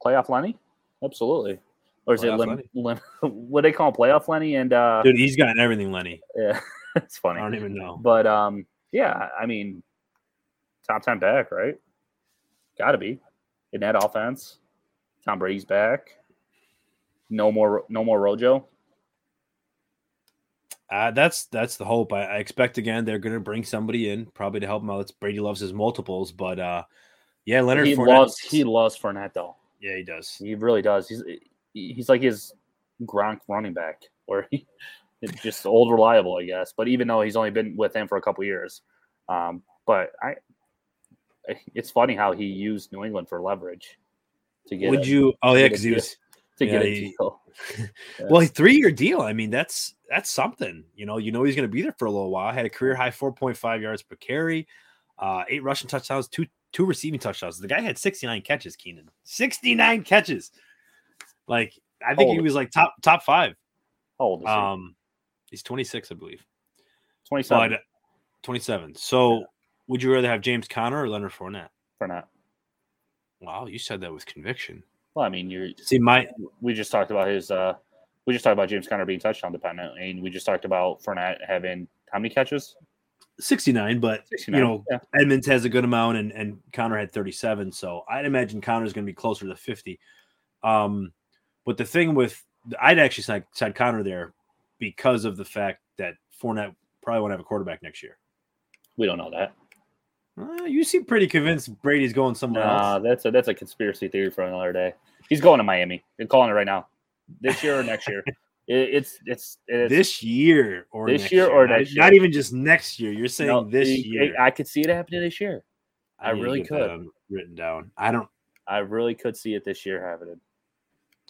playoff Lenny, absolutely or is playoff it (laughs) what they call him, playoff Lenny? And uh, dude, he's gotten everything, Lenny. Yeah, (laughs) it's funny. I don't even know. But um, yeah, I mean, top ten back, right? Got to be in that offense. Tom Brady's back. No more, no more Rojo. Uh, that's that's the hope. I, I expect again they're going to bring somebody in probably to help him out. It's Brady loves his multiples, but uh, yeah, Leonard. He Fournette, loves he loves Fournette though. Yeah, he does. He really does. He's he's like his Gronk running back, where he (laughs) it's just old reliable, I guess. But even though he's only been with him for a couple years, um, but I, it's funny how he used New England for leverage to get. Would you? Oh yeah, because he was to yeah, get a deal. yeah. Well, three year deal. I mean, that's that's something. You know, you know he's going to be there for a little while. Had a career high four point five yards per carry, uh, eight rushing touchdowns, two two receiving touchdowns. The guy had sixty nine catches. Keenan, sixty nine catches. Like I think he was like top top five. How old is he? Um, he's 26, I believe. Twenty seven. Twenty seven. So, yeah. would you rather have James Conner or Leonard Fournette? Fournette. Wow, you said that with conviction. Well, I mean, you're see my. We just talked about his. uh We just talked about James Conner being touchdown dependent, and we just talked about Fournette having how many catches? 69, but 69, you know, yeah. Edmonds has a good amount and, and Conner had 37. So I'd imagine Conner's going to be closer to 50. Um, but the thing with I'd actually side, side Conner there because of the fact that Fournette probably won't have a quarterback next year. We don't know that. Uh, you seem pretty convinced Brady's going somewhere nah, else. That's a that's a conspiracy theory for another day. He's going to Miami. They're calling it right now. This year or next year. (laughs) It, it's, it's, it's this year or this year, year, or next not, year. Not even just next year. You're saying no, this it, year. I could see it happening this year. I, I really could. written down. I don't. I really could see it this year happening.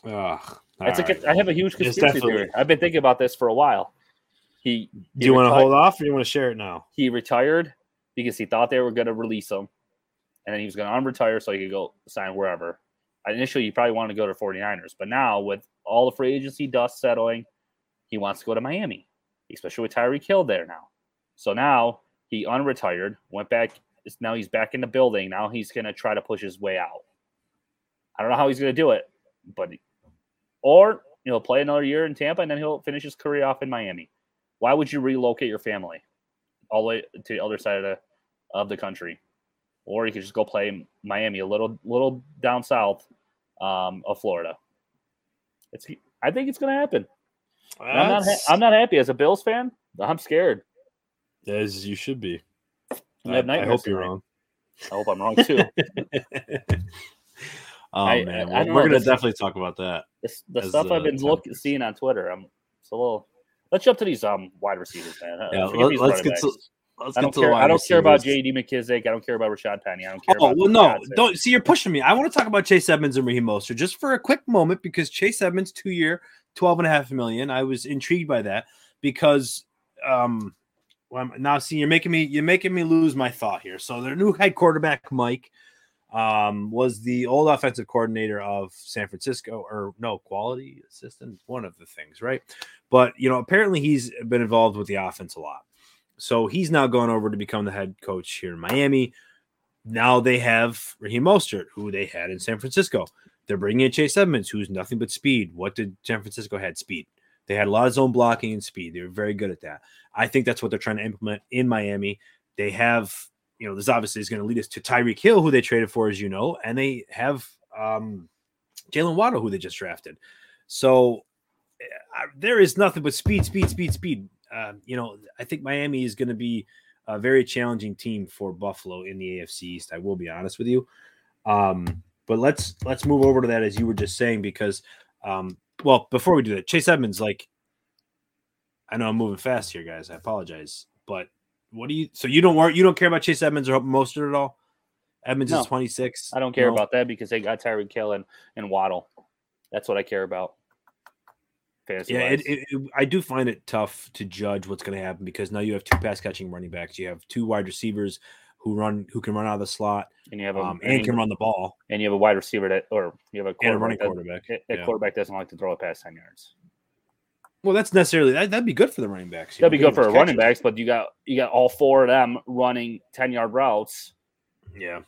Ugh, That's a, right. I have a huge conspiracy theory. I've been thinking about this for a while. He, he do you want to hold off or do you want to share it now? He retired because he thought they were going to release him, and then he was going to unretire so he could go sign wherever. Initially, he probably wanted to go to 49ers, but now with all the free agency dust settling, he wants to go to Miami, especially with Tyreek Hill there now. So now he unretired, went back. Now he's back in the building. Now he's going to try to push his way out. I don't know how he's going to do it, but or he'll play another year in Tampa and then he'll finish his career off in Miami. Why would you relocate your family all the way to the other side of the of the country? Or you could just go play Miami, a little little down south um, of Florida. It's I think it's going to happen. I'm not. Ha- I'm not happy as a Bills fan. I'm scared. As you should be. I, I hope you're wrong. I hope I'm wrong too. (laughs) oh I, man, I, we're gonna definitely talk about that. This, the stuff I've been looking seeing on Twitter, I'm it's a little. Let's jump to these um wide receivers, man. Yeah, let, us get. Let's I don't care. I don't care about J.D. McKissic. I don't care about Rashaad Penny. I don't care. Oh well, no, don't see. You're pushing me. I want to talk about Chase Edmonds and Raheem Mostert just for a quick moment because Chase Edmonds, two year, 12 and a half million. I was intrigued by that because um well, now see you're making me you're making me lose my thought here. So their new head quarterback Mike um was the old offensive coordinator of San Francisco or no quality assistant one of the things, right? But you know, apparently he's been involved with the offense a lot. So he's now gone over to become the head coach here in Miami. Now they have Raheem Mostert, who they had in San Francisco. They're bringing in Chase Edmonds, who's nothing but speed. What did San Francisco had? Speed. They had a lot of zone blocking and speed. They were very good at that. I think that's what they're trying to implement in Miami. They have, you know, this obviously is going to lead us to Tyreek Hill, who they traded for, as you know, and they have um, Jaylen Waddle, who they just drafted. So uh, there is nothing but speed, speed, speed, speed. Uh, you know, I think Miami is going to be a very challenging team for Buffalo in the AFC East. I will be honest with you. Um, but let's let's move over to that as you were just saying because um well before we do that, Chase Edmonds, like I know I'm moving fast here, guys. I apologize. But what do you so you don't worry you don't care about Chase Edmonds or Mostert at all? Edmonds no, is 26. I don't care no. about that because they got Tyreek Hill and, and Waddle. That's what I care about. Fantasy yeah, it, it, it, I do find it tough to judge what's going to happen because now you have two pass catching running backs. You have two wide receivers who run who can run out of the slot and you have a um, and can run the ball and you have a wide receiver that or you have a quarterback, running quarterback. That, a yeah. quarterback doesn't like to throw it past ten yards. Well, that's necessarily that, would be good for the running backs. That'd be good for running backs, but you got you got all four of them running ten yard routes. Yeah,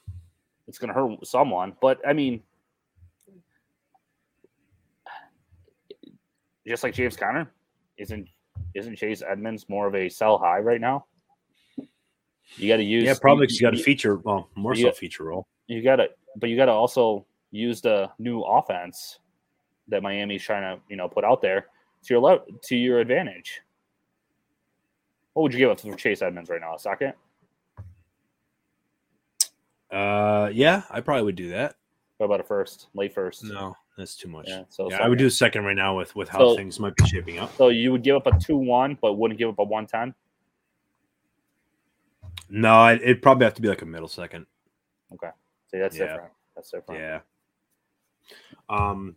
it's gonna hurt someone. But I mean, just like James Conner, isn't isn't Chase Edmonds more of a sell high right now? You got to use. Yeah, probably because you, got a feature. Well, more so got, feature role. You got to, but you got to also use the new offense that Miami's trying to, you know, put out there to your to your advantage. What would you give up for Chase Edmonds right now? A second? Uh, yeah, I probably would do that. What about a first, late first? No, that's too much. Yeah, so yeah, I would do a second right now with with how so, things might be shaping up. So you would give up a two one, but wouldn't give up a one ten. No, it'd probably have to be like a middle second. Okay. See, that's yeah. different. That's different. Yeah. Um.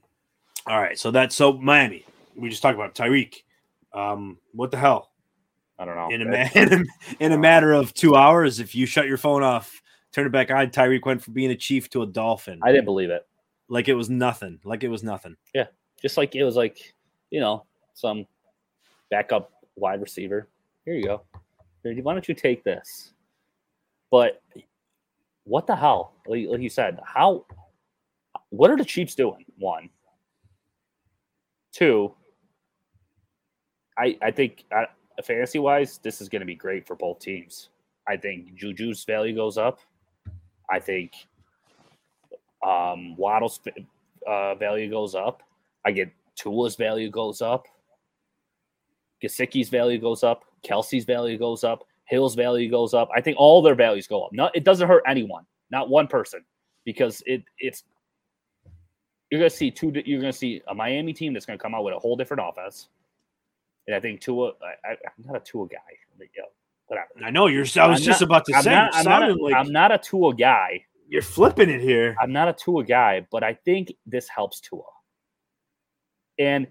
All right. So that's so Miami. We just talked about Tyreek. Um. What the hell? I don't know. In a, ma- (laughs) in a, in a matter of two hours, if you shut your phone off, turn it back on, Tyreek went from being a chief to a dolphin. I didn't believe it. Like it was nothing. Like it was nothing. Yeah. Just like it was like, you know, some backup wide receiver. Here you go. Why don't you take this? But what the hell? Like, like you said, how? What are the Chiefs doing? One, two. I I think uh, fantasy wise, this is going to be great for both teams. I think Juju's value goes up. I think um, Waddle's uh, value goes up. I get Tua's value goes up. Gesicki's value goes up. Kelce's value goes up. Hill's value goes up. I think all their values go up. Not it doesn't hurt anyone, not one person, because it it's you're gonna see two. You're gonna see a Miami team that's gonna come out with a whole different offense, and I think Tua. I, am not a Tua guy. But, whatever. I know you're. I was I'm just not, about to I'm say. Not, I'm, not a, like... I'm not a Tua guy, you're flipping it here. I'm not a Tua guy, but I think this helps Tua. And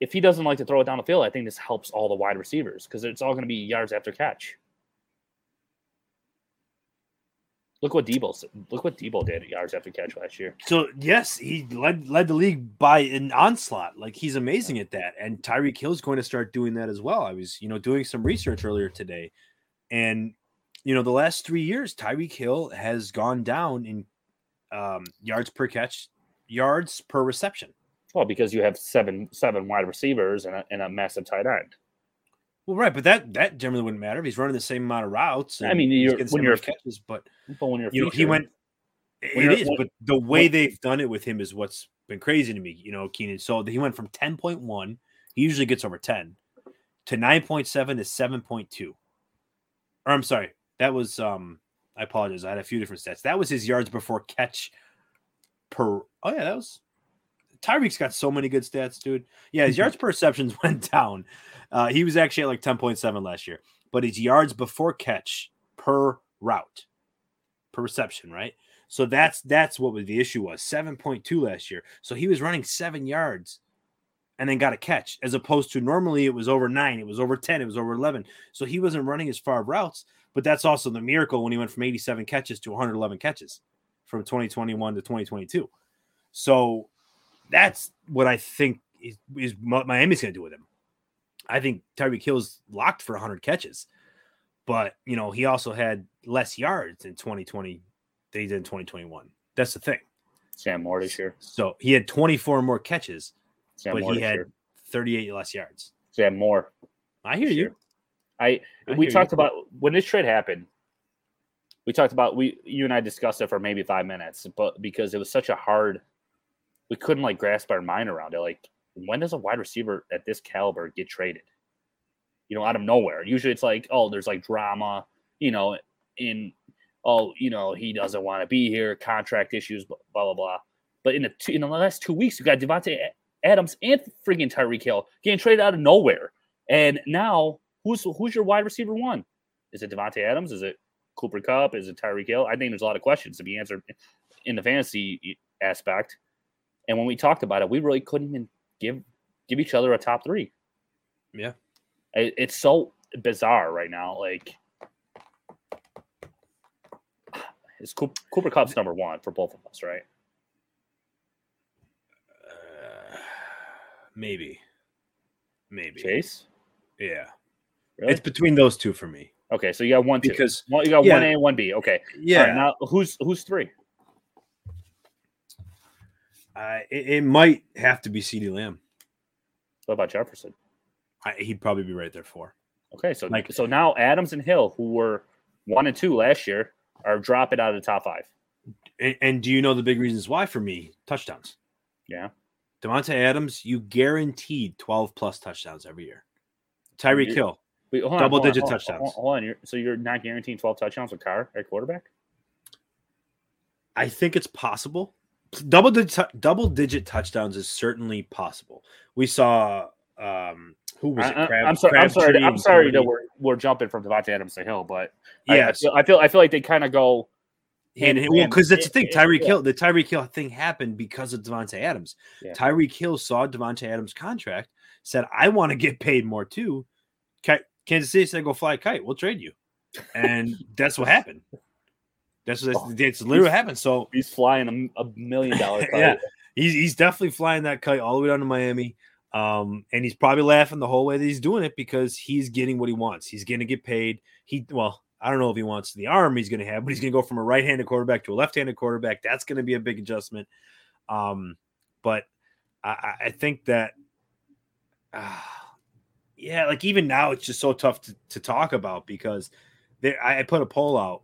if he doesn't like to throw it down the field, I think this helps all the wide receivers because it's all going to be yards after catch. Look what Deebo look what Deebo did at yards after catch last year. So yes, he led led the league by an onslaught. Like he's amazing at that. And Tyreek Hill's going to start doing that as well. I was, you know, doing some research earlier today. And you know, the last three years, Tyreek Hill has gone down in um, yards per catch, yards per reception. Well, because you have seven seven wide receivers and a, and a massive tight end. Well, right, but that that generally wouldn't matter if he's running the same amount of routes. I mean, you're, when you're catches, but, but when you're you know, he went. It is, but the way they've done it with him is what's been crazy to me. You know, Keenan. So he went from ten point one. He usually gets over ten to nine point seven to seven point two. Or I'm sorry, that was um. I apologize. I had a few different stats. That was his yards before catch per. Oh yeah, that was Tyreek's got so many good stats, dude. Yeah, his yards perceptions (laughs) went down. Uh, he was actually at like 10.7 last year, but his yards before catch per route, per reception, right? So that's that's what was the issue was 7.2 last year. So he was running seven yards and then got a catch, as opposed to normally it was over nine, it was over 10, it was over 11. So he wasn't running as far routes, but that's also the miracle when he went from 87 catches to 111 catches from 2021 to 2022. So that's what I think is, is Miami's going to do with him. I think Tyreek Hill's locked for 100 catches, but you know he also had less yards in 2020 than he did in 2021. That's the thing. Sam Moore this year. So he had 24 more catches, Sam but Moore he had year. 38 less yards. Sam Moore. I hear you. I, I we talked you. about when this trade happened. We talked about we you and I discussed it for maybe five minutes, but because it was such a hard, we couldn't like grasp our mind around it. Like when does a wide receiver at this caliber get traded? You know, out of nowhere. Usually it's like, oh, there's like drama, you know, in oh, you know, he doesn't want to be here, contract issues, blah blah blah. But in the two, in the last two weeks, you got Davante Adams and freaking Tyreek Hill getting traded out of nowhere. And now, who's who's your wide receiver one? Is it Davante Adams? Is it Cooper Kupp? Is it Tyreek Hill? I think there's a lot of questions to be answered in the fantasy aspect. And when we talked about it, we really couldn't even give give each other a top three. Yeah, it, it's so bizarre right now. Like, is Cooper, Cooper Kupp's number one for both of us, right? Uh, maybe, maybe Chase. Yeah, really? it's between those two for me. Okay, so you got one two. because well, you got yeah, one A and one B. Okay, yeah. Right, now who's who's three? Uh, it, it, might have to be CeeDee Lamb. What about Jefferson? I, he'd probably be right there for. Okay, so like so now Adams and Hill, who were one and two last year, are dropping out of the top five. And, and do you know the big reasons why for me? Touchdowns. Yeah. Davante Adams, you guaranteed 12 plus touchdowns every year. Tyreek Hill, wait, double on, digit hold touchdowns. Hold on, hold on. You're, so you're not guaranteeing 12 touchdowns with Carr at quarterback? I think it's possible double digit double digit touchdowns is certainly possible. We saw um who was it? Crab, I'm sorry. I'm sorry. I'm sorry that we're we're jumping from Davante Adams to Hill, but yeah, I, I, feel, I feel I feel like they kind of go. And well, because that's the thing, Tyreek yeah. Hill, the Tyreek Hill thing happened because of Davante Adams. Yeah. Tyreek Hill saw Davante Adams' contract, said, "I want to get paid more too." Kansas City said, "Go fly a kite. We'll trade you," and that's what happened. That's what oh, that's literally what happened. So he's flying a, a million dollar (laughs) kite. yeah, he's he's definitely flying that kite all the way down to Miami. Um, and he's probably laughing the whole way that he's doing it because he's getting what he wants. He's going to get paid. He well, I don't know if he wants the arm he's going to have, but he's going to go from a right-handed quarterback to a left-handed quarterback. That's going to be a big adjustment. Um, but I, I think that, uh, yeah, like even now it's just so tough to, to talk about because there. I, I put a poll out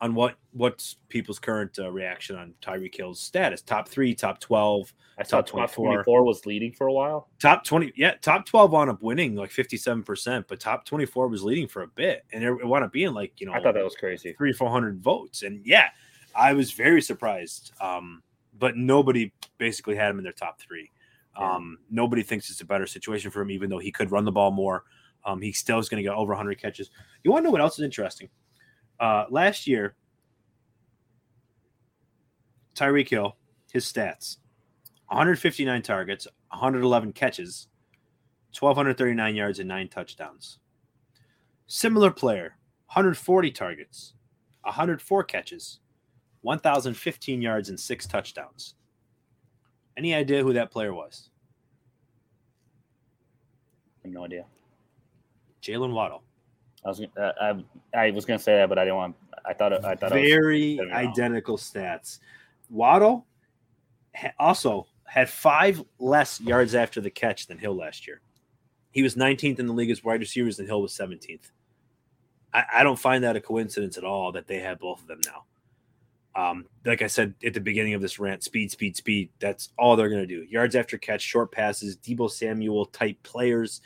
on what what's people's current uh, reaction on Tyreek Hill's status? Top three, top twelve. I saw top 24. 24 was leading for a while. Top twenty, yeah, top twelve wound up winning like fifty seven percent, but top twenty four was leading for a bit, and it wound up being like you know I thought that was crazy, three four hundred votes, and yeah, I was very surprised. Um, but nobody basically had him in their top three. Um, nobody thinks it's a better situation for him, even though he could run the ball more. Um, he still is going to get over 100 catches. You want to know what else is interesting? Uh, last year, Tyreek Hill, his stats 159 targets, 111 catches, 1,239 yards, and nine touchdowns. Similar player, 140 targets, 104 catches, 1,015 yards, and six touchdowns. Any idea who that player was? I have no idea. Jaylen Waddle. I was uh, I, I was gonna say that, but I didn't want. I thought I thought very identical stats. Waddle also had five less yards after the catch than Hill last year. He was 19th in the league as wide receivers, and Hill was 17th. I, I don't find that a coincidence at all that they have both of them now. Um, like I said at the beginning of this rant, speed, speed, speed. That's all they're going to do. Yards after catch, short passes, Deebo Samuel type players,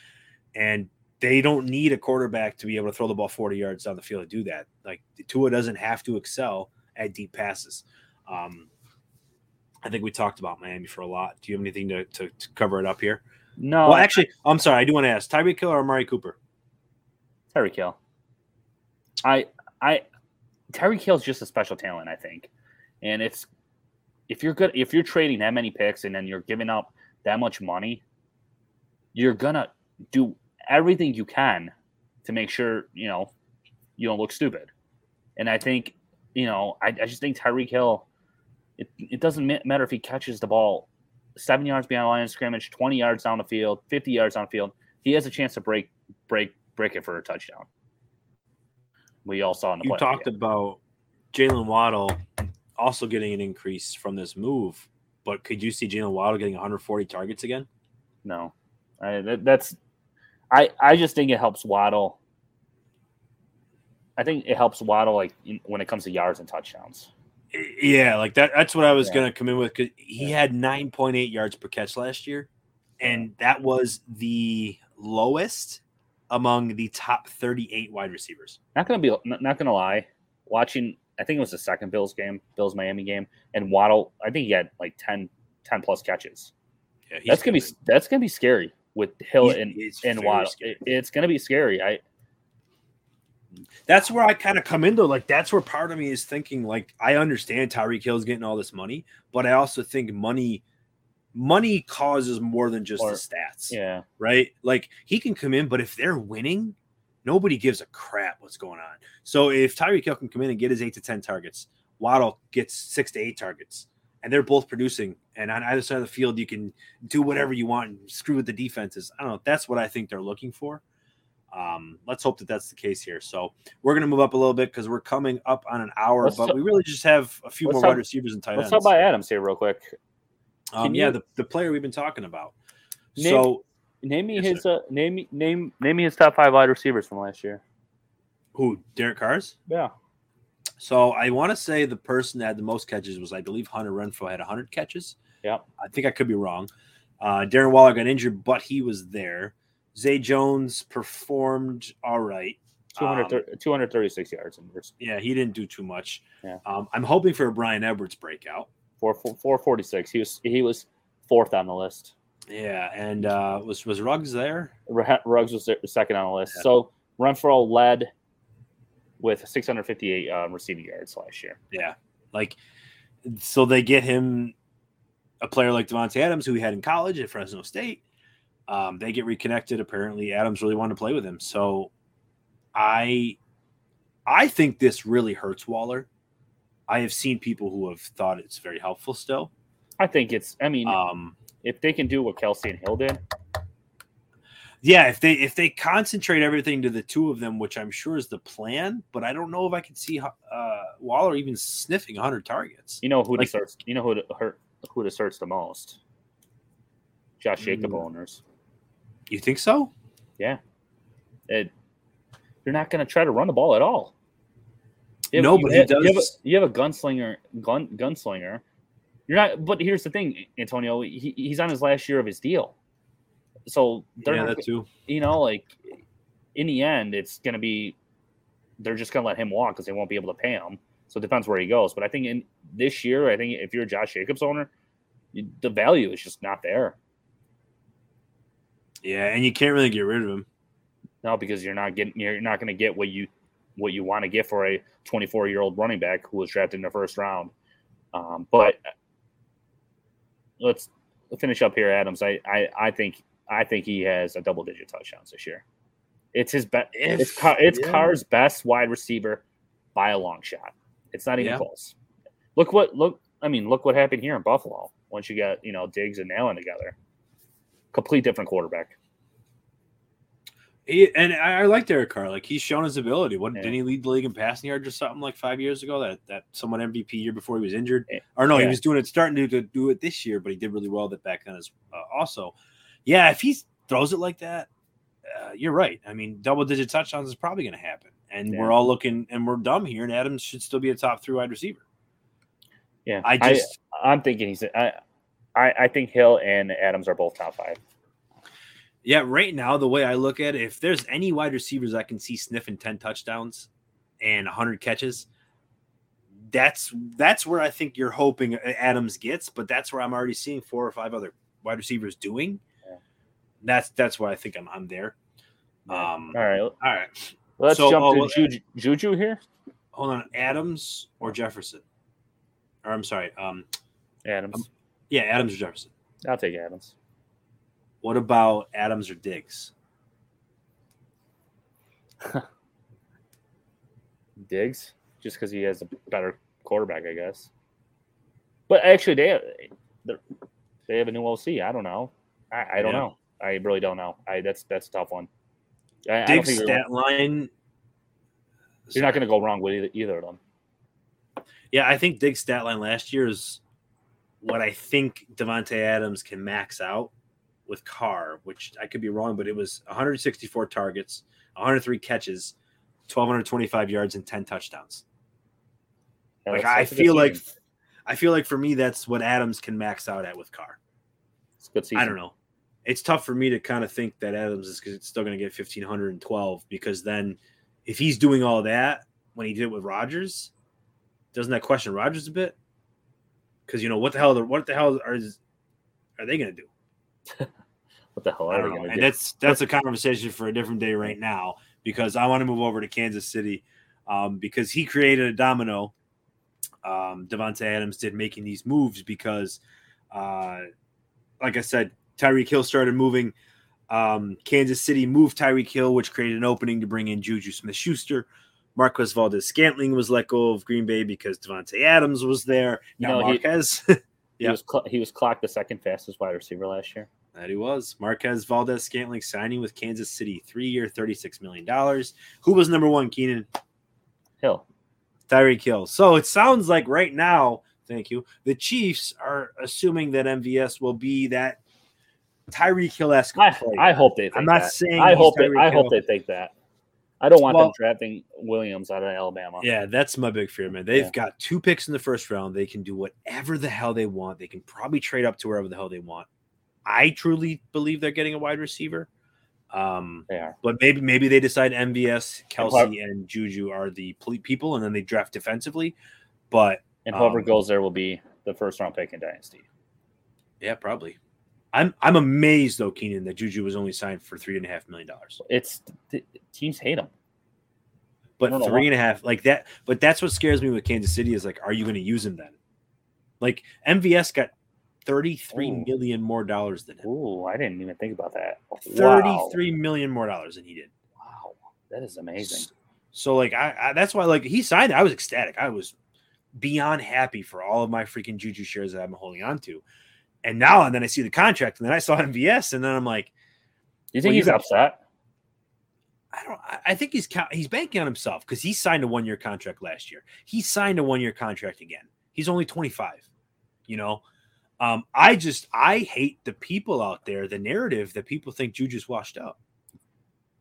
and they don't need a quarterback to be able to throw the ball 40 yards down the field to do that. Like Tua doesn't have to excel at deep passes. Um, I think we talked about Miami for a lot. Do you have anything to, to, to cover it up here? No. Well, actually, I, am sorry. I do want to ask Tyreek Hill or Amari Cooper? Tyreek Hill. I I Tyreek Hill's just a special talent, I think. And it's if you're good if you're trading that many picks and then you're giving up that much money, you're gonna do everything you can to make sure, you know, you don't look stupid. And I think, you know, I, I just think Tyreek Hill, it, it doesn't matter if he catches the ball seven yards behind the line of scrimmage, 20 yards down the field, 50 yards down the field. He has a chance to break, break, break it for a touchdown we all saw in the You talked about Jaylen Waddle also getting an increase from this move, but could you see Jaylen Waddle getting 140 targets again? No, I, that, that's I I just think it helps Waddle. I think it helps Waddle like when it comes to yards and touchdowns. Yeah, like that. That's what I was yeah. gonna come in with because he yeah. had 9.8 yards per catch last year, and that was the lowest among the top 38 wide receivers. Not gonna be not gonna lie, watching I think it was the second Bills game, Bills Miami game, and Waddle, I think he had like 10, 10 plus catches. Yeah, that's gonna good. be that's gonna be scary with Hill he's, and he's and Waddle. It, it's gonna be scary. I that's where I kind of come into like that's where part of me is thinking like I understand Tyreek Hill's getting all this money, but I also think money money causes more than just or, the stats. Yeah. Right. Like he can come in, but if they're winning, nobody gives a crap what's going on. So if Tyreek Hill can come in and get his eight to 10 targets, Waddle gets six to eight targets, and they're both producing. And on either side of the field, you can do whatever you want and screw with the defenses. I don't know. That's what I think they're looking for. Um, let's hope that that's the case here. So we're going to move up a little bit because we're coming up on an hour, let's but t- we really just have a few more talk, wide receivers and tight let's ends. Let's talk about Adams here real quick. Um, yeah, the, the player we've been talking about. Name, so name me yes, his uh, name name name me his top five wide receivers from last year. Who? Derek Carr's? Yeah. So I want to say the person that had the most catches was I believe Hunter Renfrow had 100 catches. Yeah. I think I could be wrong. Uh, Darren Waller got injured, but he was there. Zay Jones performed all right. 200, um, 236 yards. In yeah, he didn't do too much. Yeah. Um, I'm hoping for a Bryan Edwards breakout. Four four forty six. He was he was fourth on the list. Yeah, and uh, was was Ruggs there? Ruggs was second on the list. Yeah. So Renfrow led with 658 uh, receiving yards last year. Yeah, like so they get him a player like Davante Adams, who he had in college at Fresno State. Um, they get reconnected. Apparently, Adams really wanted to play with him. So, I, I think this really hurts Waller I have seen people who have thought it's very helpful still. I think it's. I mean, um, if they can do what Kelce and Hill did, yeah. If they if they concentrate everything to the two of them, which I'm sure is the plan, but I don't know if I can see uh, Waller even sniffing 100 targets. You know who like, starts. You know who to hurt who search the most. Josh Jacob mm, owners. You think so? Yeah. It, they're not going to try to run the ball at all. You no, but he does. You have, a, you have a gunslinger, gun gunslinger. You're not. But here's the thing, Antonio. He, he's on his last year of his deal, so they're yeah, not, that too. You know, like in the end, it's going to be they're just going to let him walk because they won't be able to pay him. So it depends where he goes. But I think in this year, I think if you're a Josh Jacobs owner, the value is just not there. Yeah, and you can't really get rid of him. No, because you're not getting you're not going to get what you what you want to get for a 24 year old running back who was drafted in the first round. Um, but let's finish up here, Adams. I, I, I think I think he has a double digit touchdowns this year. It's his best. It's Car- it's yeah. Carr's best wide receiver by a long shot. It's not even yeah. close. Look what look. I mean, look what happened here in Buffalo once you got you know Diggs and Allen together. Complete different quarterback. He, and I, I like Derek Carr. Like he's shown his ability. What yeah. didn't he lead the league in passing yards or something like five years ago? That that someone MVP year before he was injured, or no, yeah. he was doing it starting to, to, do it this year, but he did really well that back then as uh, also. Yeah, if he throws it like that, uh, you're right. I mean, double digit touchdowns is probably going to happen, and we're all looking and we're dumb here. And Adams should still be a top three wide receiver. Yeah, I just I, am thinking he's I, I I think Hill and Adams are both top five. Yeah, right now the way I look at it, if there's any wide receivers I can see sniffing ten touchdowns and 100 catches, that's that's where I think you're hoping Adams gets. But that's where I'm already seeing four or five other wide receivers doing. Yeah. That's that's why I think I'm I'm there. Um, all right, all right. let's so, jump to Juju, Juju here. Hold on, Adams or Jefferson? Or I'm sorry, um, Adams. Um, yeah, Adams or Jefferson. I'll take Adams. What about Adams or Diggs? (laughs) Diggs, just because he has a better quarterback, I guess. But actually, they they have a new OC. I don't know. I, I don't yeah. know. I really don't know. I that's that's a tough one. I, Diggs I stat line. You're not going to go wrong with either, either of them. Yeah, I think Diggs stat line last year is what I think Davante Adams can max out with Carr, which I could be wrong, but it was 164 targets, 103 catches, 1225 yards, and 10 touchdowns. Yeah, like I feel like I feel like for me that's what Adams can max out at with Carr. It's good season. I don't know. It's tough for me to kind of think that Adams is still going to get 1512 because then if he's doing all that when he did it with Rodgers, doesn't that question Rodgers a bit? Because you know what the hell? What the hell are are they going to do? (laughs) what the hell are they going to do? And that's that's a conversation for a different day right now because I want to move over to Kansas City um, because he created a domino. Um, Davante Adams did making these moves because, uh, like I said, Tyreek Hill started moving. Um, Kansas City moved Tyreek Hill, which created an opening to bring in Juju Smith Schuster. Marquez Valdes Scantling was let go of Green Bay because Davante Adams was there. Now you know, Marquez. (laughs) He, yeah. he was cl- he was clocked the second fastest wide receiver last year. That he was. Marquez Valdes Scantling signing with Kansas City, three year, $36 million. Who was number one, Keenan? Hill. Tyreek Hill. So it sounds like right now, thank you, the Chiefs are assuming that MVS will be that Tyreek Hill esque. I, I, hope they I'm not that. saying I hope they, I hope they think that. I don't want well, them drafting Williams out of Alabama. Yeah, that's my big fear, man. They've yeah. got two picks in the first round. They can do whatever the hell they want. They can probably trade up to wherever the hell they want. I truly believe they're getting a wide receiver. Um, they are. But maybe maybe they decide MVS, Kelce, and Juju are the people, and then they draft defensively. But and whoever um, goes there will be the first round pick in Dynasty. Yeah, probably. I'm I'm amazed though, Keenan, that Juju was only signed for three and a half million dollars. It's the, teams hate him. But three and a half, like that. But that's what scares me with Kansas City is like, are you going to use him then? Like MVS got thirty-three Ooh. million more dollars than him. Ooh, I didn't even think about that. Thirty-three wow. million more dollars than he did. Wow, that is amazing. So, so like, I, I, that's why like he signed. It. I was ecstatic. I was beyond happy for all of my freaking Juju shares that I'm holding on to. And now and then I see the contract, and then I saw (laughs) MVS, and then I'm like, do "You think well, he's upset?" I don't. I think he's he's banking on himself because he signed a one year contract last year. He signed a one year contract again. He's only 25. You know, um, I just I hate the people out there, the narrative that people think Juju's washed up.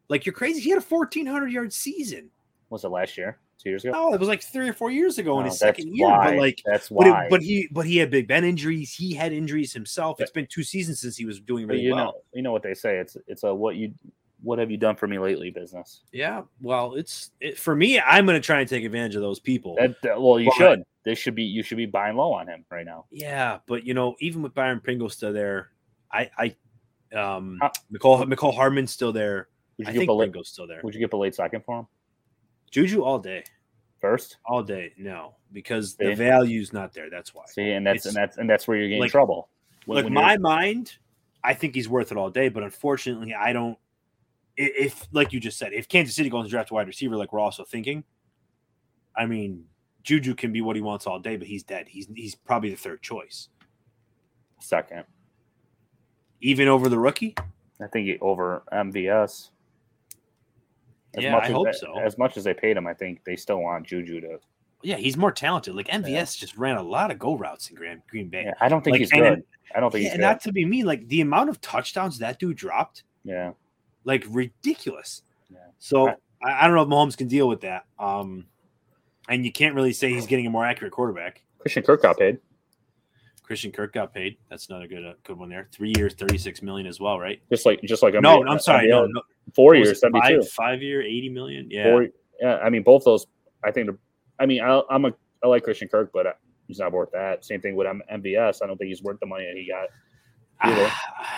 Like you're crazy. He had a 1400 yard season. Was it last year? Two years ago? No, it was like three or four years ago in his second year. Why. But like that's why. But, it, but, he but he had Big Ben injuries. He had injuries himself. It's been two seasons since he was doing really you well. Know, you know what they say. It's it's a what you what have you done for me lately business. Yeah, well, it's it, for me. I'm going to try and take advantage of those people. That, that, well, you but, should. This should be you should be buying low on him right now. Yeah, but you know, even with Byron Pringle still there, I I um uh, Mecole Hardman's still there. would I think late, Pringle's still there. Would you get a late second for him? Juju all day. first all day. No, because See? the value's not there. That's why. See, and that's it's, and that's and that's where you're getting like, trouble. When, like my mind, I think he's worth it all day, but unfortunately, I don't. If, like you just said, if Kansas City goes to draft a wide receiver, like we're also thinking, I mean, Juju can be what he wants all day, but he's dead. He's he's probably the third choice. Second. Even over the rookie? I think he over MVS. As yeah, I hope they, so. As much as they paid him, I think they still want Juju to. Yeah, he's more talented. Like MVS yeah. just ran a lot of go routes in Green, Green Bay. Yeah, I don't think like, he's good. I don't think yeah, he's good. Not to be mean, like the amount of touchdowns that dude dropped. Yeah. Like ridiculous. Yeah. So I, I don't know if Mahomes can deal with that. Um, and you can't really say he's getting a more accurate quarterback. Christian Kirk got paid. Christian Kirk got paid. That's another good uh, good one there. Three years, thirty six million as well, right? Just like just like no, I'm sorry, no, no, four years, seventy two. Five, five year, eighty million. Yeah, Four, yeah. I mean, both those. I think. I mean, I, I'm a I like Christian Kirk, but uh, he's not worth that. Same thing with MVS. I don't think he's worth the money that he got. Either.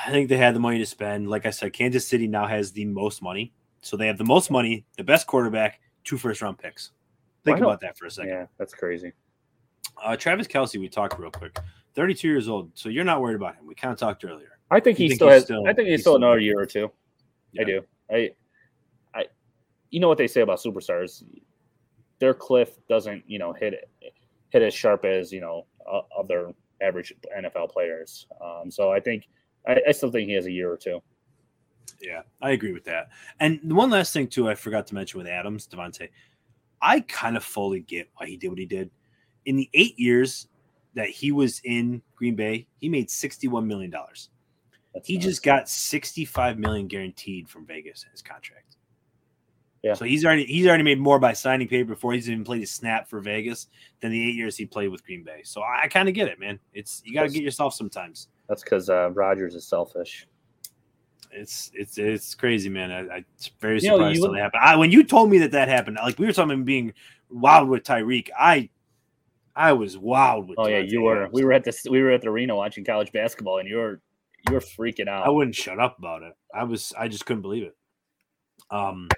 I think they had the money to spend. Like I said, Kansas City now has the most money, so they have the most money, the best quarterback, two first round picks. Think about that for a second. Yeah, that's crazy. Uh, Travis Kelce, we talked real quick. 32 years old, so you're not worried about him. We kind of talked earlier. I think he still has. Still, I think he's, he's still, still another year or two. Yeah. I do. I, I, you know what they say about superstars? Their cliff doesn't, you know, hit it, hit as sharp as you know other average NFL players. Um, so I think I, I still think he has a year or two. Yeah, I agree with that. And one last thing too, I forgot to mention with Adams, Davante. I kind of fully get why he did what he did. In the eight years that he was in Green Bay, he made $61 million. he nice. just got 65 million guaranteed from Vegas in his contract. Yeah. So he's already he's already made more by signing paper before he's even played a snap for Vegas than the eight years he played with Green Bay. So I, I kind of get it, man. It's you got to get yourself sometimes. That's because uh, Rodgers is selfish. It's it's it's crazy, man. I, I it's very surprised you know, that happened. I, when you told me that that happened, like we were talking about being wild with Tyreek, I I was wild with. Oh yeah, you were. We were at the we were at the arena watching college basketball, and you were you were freaking out. I wouldn't shut up about it. I was. I just couldn't believe it. Um.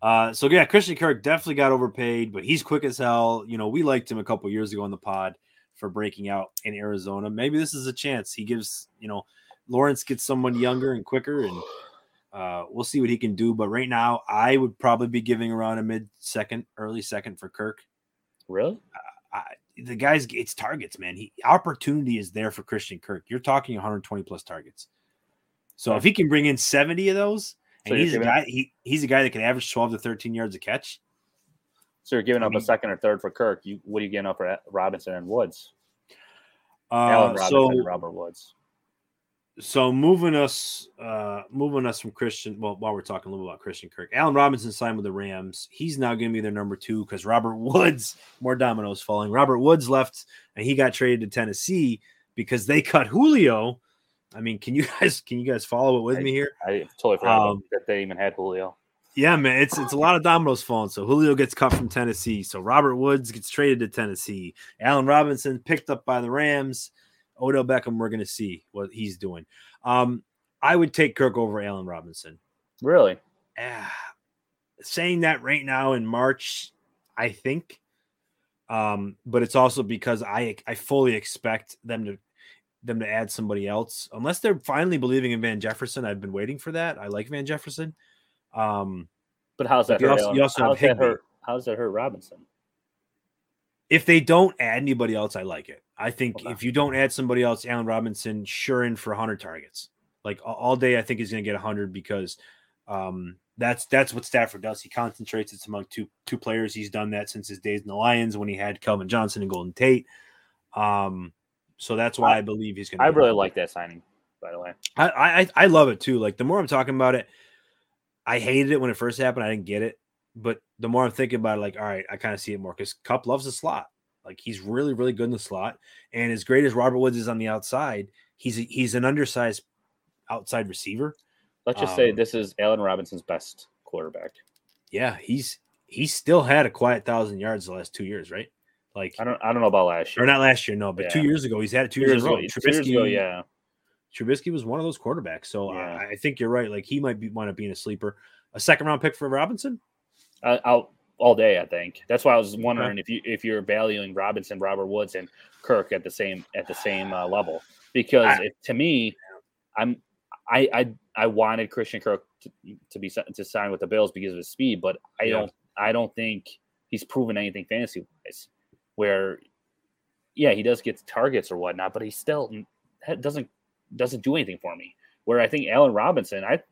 Uh. So yeah, Christian Kirk definitely got overpaid, but he's quick as hell. You know, we liked him a couple years ago on the pod for breaking out in Arizona. Maybe this is a chance. He gives. You know, Lawrence gets someone younger and quicker, and uh, we'll see what he can do. But right now, I would probably be giving around a mid second, early second for Kirk. Really? Uh, I, the guys it's targets, man. He opportunity is there for Christian Kirk. You're talking 120 plus targets. So yeah. if he can bring in 70 of those, and so he's a guy, he, he's a guy that can average 12 to 13 yards a catch. So you're giving I up mean, a second or third for Kirk. You what are you getting up for Robinson and Woods? Uh, Allen Robinson so, and Robert Woods so moving us uh moving us from Christian well while we're talking a little about Christian Kirk Allen Robinson signed with the Rams. He's now going to be their number two because Robert (laughs) Woods more dominoes falling. Robert Woods left and he got traded to Tennessee because they cut Julio. I mean can you (laughs) guys can you guys follow it with I, me here? I totally forgot um, that they even had Julio. yeah man it's it's a lot of dominoes falling. So Julio gets cut from Tennessee. So Robert Woods gets traded to Tennessee. Allen Robinson picked up by the Rams Odell Beckham, we're going to see what he's doing. Um, I would take Kirk over Allen Robinson. Really? Uh, saying that right now in March, I think. Um, but it's also because I I fully expect them to them to add somebody else, unless they're finally believing in Van Jefferson. I've been waiting for that. I like Van Jefferson. Um, but how's that? You also, you also how's that hurt? How's that hurt Robinson? If they don't add anybody else, I like it. I think okay. if you don't add somebody else, Allen Robinson, sure in for 100 targets. Like all day, I think he's going to get 100 because um, that's that's what Stafford does. He concentrates it's among two two players. He's done that since his days in the Lions when he had Calvin Johnson and Golden Tate. Um, so that's why I, I believe he's going. to I really like that signing, by the way. I, I I love it too. Like the more I'm talking about it, I hated it when it first happened. I didn't get it, but the more I'm thinking about it, like all right, I kind of see it more because Kupp loves the slot. Like he's really, really good in the slot. And as great as Robert Woods is on the outside, he's a, he's an undersized outside receiver. Let's just um, say this is Allen Robinson's best quarterback. Yeah, he's he's still had a quiet thousand yards the last two years, right? Like I don't I don't know about last year. Or not last year, no, but yeah. two years ago he's had it two, two years, ago. Trubisky, years ago, yeah. Trubisky was one of those quarterbacks. So yeah. I, I, think you're right. Like he might be wind up being a sleeper. A second round pick for Robinson? Uh, I'll all day. I think that's why I was wondering if you if you're valuing Robinson, Robert Woods, and Kirk at the same at the same uh, level because I, to me, I'm I I I wanted Christian Kirk to, to be to sign with the Bills because of his speed, but I yeah. don't I don't think he's proven anything fantasy wise. Where, yeah, he does get targets or whatnot, but he still doesn't doesn't do anything for me. Where I think Allen Robinson, I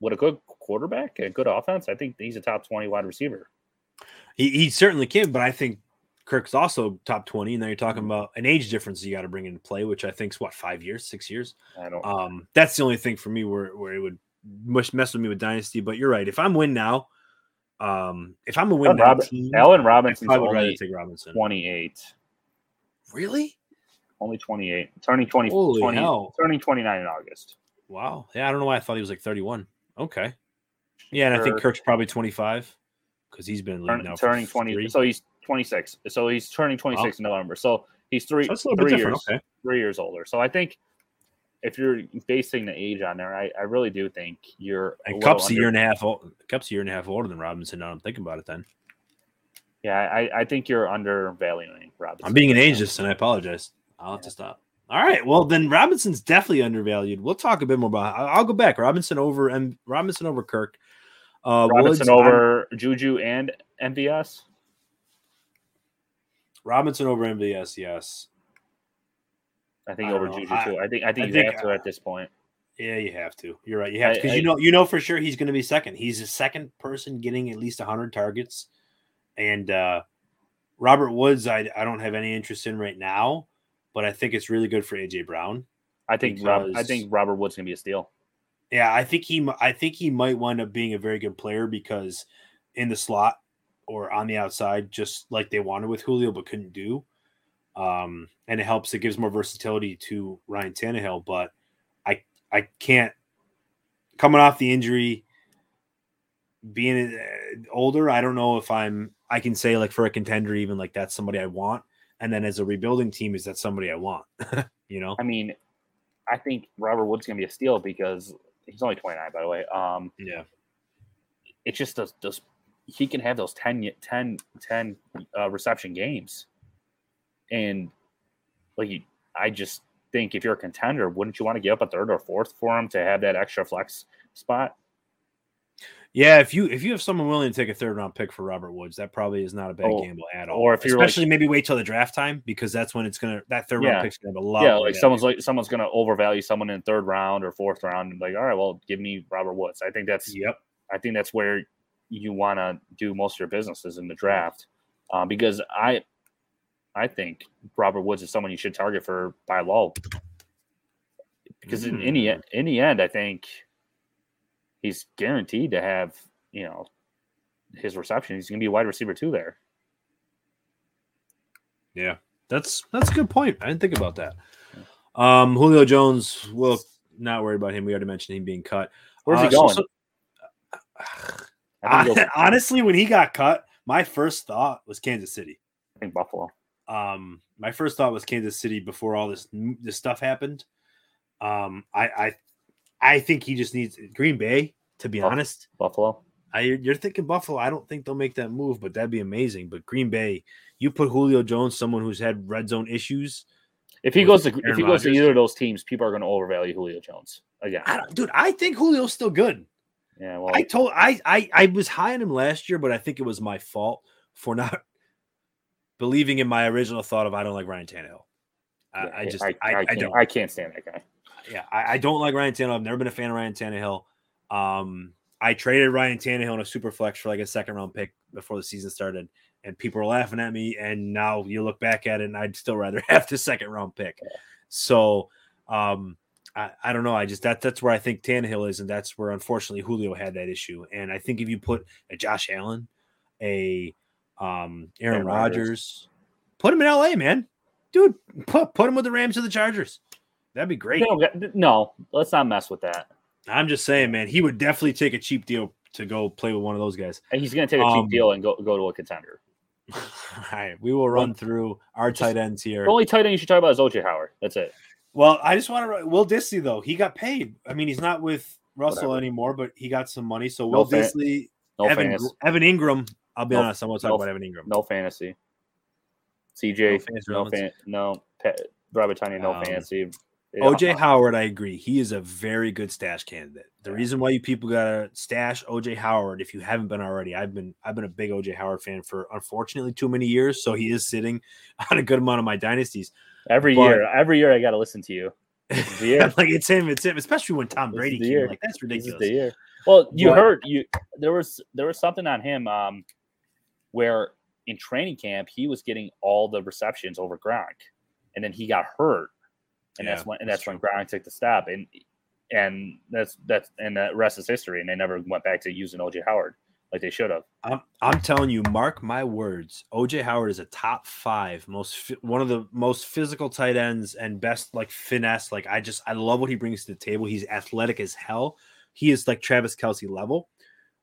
with a good quarterback, a good offense, I think he's a top twenty wide receiver. He, he certainly can, but I think Kirk's also top 20. And now you're talking mm-hmm. about an age difference you got to bring into play, which I think is what, five years, six years? I don't um that's the only thing for me where, where it would mess with me with Dynasty. But you're right. If I'm win now, um, if I'm a win Allen, Rob- Allen Robinson's I would rather take Robinson. 28. Really? Only 28. Turning 20, Holy 20 hell. turning 29 in August. Wow. Yeah, I don't know why I thought he was like 31. Okay. Yeah, and I think Kirk's probably 25 because he's been Turn, now turning 20. Three. So he's 26. So he's turning 26 in November. So he's three, so three years, okay. three years older. So I think if you're basing the age on there, I, I really do think you're. And Kupp's a year and a half old. Kupp's a year and a half older than Robinson. Now I'm thinking about it. Then. Yeah, I, I think you're undervaluing Robinson. I'm being an ageist, and I apologize. I'll have yeah. to stop. All right. Well, then Robinson's definitely undervalued. We'll talk a bit more about. I'll go back. Robinson over and Robinson over Kirk. Uh, Robinson Woods, over I'm, Juju and MVS. Robinson over MVS, yes. I think I over Juju too. I think I think I you think, have to at this point. Yeah, you have to. You're right. You have to because you know you know for sure he's going to be second. He's the second person getting at least 100 targets, and uh, Robert Woods, I I don't have any interest in right now, but I think it's really good for AJ Brown. I think because, Rob, I think Robert Woods going to be a steal. Yeah, I think he I think he might wind up being a very good player because in the slot or on the outside, just like they wanted with Julio but couldn't do. Um, and it helps. It gives more versatility to Ryan Tannehill. But I I can't coming off the injury, being uh, older. I don't know if I'm. I can say like for a contender, even like that's somebody I want. And then as a rebuilding team, is that somebody I want? (laughs) you know. I mean, I think Robert Woods gonna be a steal because he's only 29, by the way. Um, yeah. It's just those, those he can have those 10, 10, 10 uh, reception games. And like, I just think if you're a contender, wouldn't you want to give up a third or fourth for him to have that extra flex spot? Yeah, if you if you have someone willing to take a third round pick for Robert Woods, that probably is not a bad oh, gamble at all. Or if you're especially like, maybe wait till the draft time because that's when it's gonna that third yeah, round pick's gonna have a lot. Yeah, like value. someone's like someone's gonna overvalue someone in third round or fourth round and like, all right, well, give me Robert Woods. I think that's yep. I think that's where you want to do most of your businesses in the draft, uh, because I I think Robert Woods is someone you should target for by law. Because mm. in, in the in the end, I think he's guaranteed to have you know his reception. He's going to be a wide receiver too there. Yeah, that's that's a good point. I didn't think about that. Um, Julio Jones, well, not worried about him. We already mentioned him being cut. Where's uh, he going? So, so, (sighs) honestly, when he got cut, my first thought was Kansas City. I think Buffalo. Um, my first thought was Kansas City before all this this stuff happened. Um, I I I think he just needs Green Bay. To be honest, Buffalo. I, you're thinking Buffalo. I don't think they'll make that move, but that'd be amazing. But Green Bay, you put Julio Jones, someone who's had red zone issues. If he goes to Aaron if he goes to either of those teams, people are going to overvalue Julio Jones again. I dude, I think Julio's still good. Yeah, well, I told I, I I was high on him last year, but I think it was my fault for not (laughs) believing in my original thought of I don't like Ryan Tannehill. I, yeah, I just I, I, I, can't, don't I can't stand that guy. Yeah, I, I, don't like Ryan Tannehill. I've never been a fan of Ryan Tannehill. Um, I traded Ryan Tannehill in a super flex for like a second round pick before the season started, and people were laughing at me. And now you look back at it, and I'd still rather (laughs) have the second round pick. So, um, I, I don't know. I just that that's where I think Tannehill is, and that's where unfortunately Julio had that issue. And I think if you put a Josh Allen, a um, Aaron, Aaron Rodgers, put him in LA, man, dude, put put him with the Rams or the Chargers. That'd be great. No, no, let's not mess with that. I'm just saying, man, he would definitely take a cheap deal to go play with one of those guys. And he's going to take a cheap um, deal and go go to a contender. (laughs) All right, we will run through our tight ends here. The only tight end you should talk about is OJ Howard. That's it. Well, I just want to. Will Dissly though, he got paid. I mean, he's not with Russell Whatever. anymore, but he got some money. So Will no Dissly, no Evan, Evan Engram I'll be no, honest. I won't talk no, about Evan Engram. No fantasy. CJ, no, no, fan, no Robert Tonyan, no um, fantasy. OJ Howard, I agree. He is a very good stash candidate. The yeah. reason why you people gotta stash OJ Howard, if you haven't been already, I've been I've been a big OJ Howard fan for unfortunately too many years. So he is sitting (laughs) on a good amount of my dynasties. Every but, year, every year I gotta listen to you. (laughs) like it's him, it's him, especially when Tom Brady came. Year. Like that's ridiculous. the year. Well, you but, heard you there was there was something on him um where in training camp he was getting all the receptions over Gronk, and then he got hurt and yeah, that's when and that's, that's when Gronk took the stop, and and that's that's and the rest is history. And they never went back to using OJ Howard like they should have. I'm I'm telling you, mark my words. OJ Howard is a top five most one of the most physical tight ends and best like finesse. Like I just I love what he brings to the table. He's athletic as hell. He is like Travis Kelce level.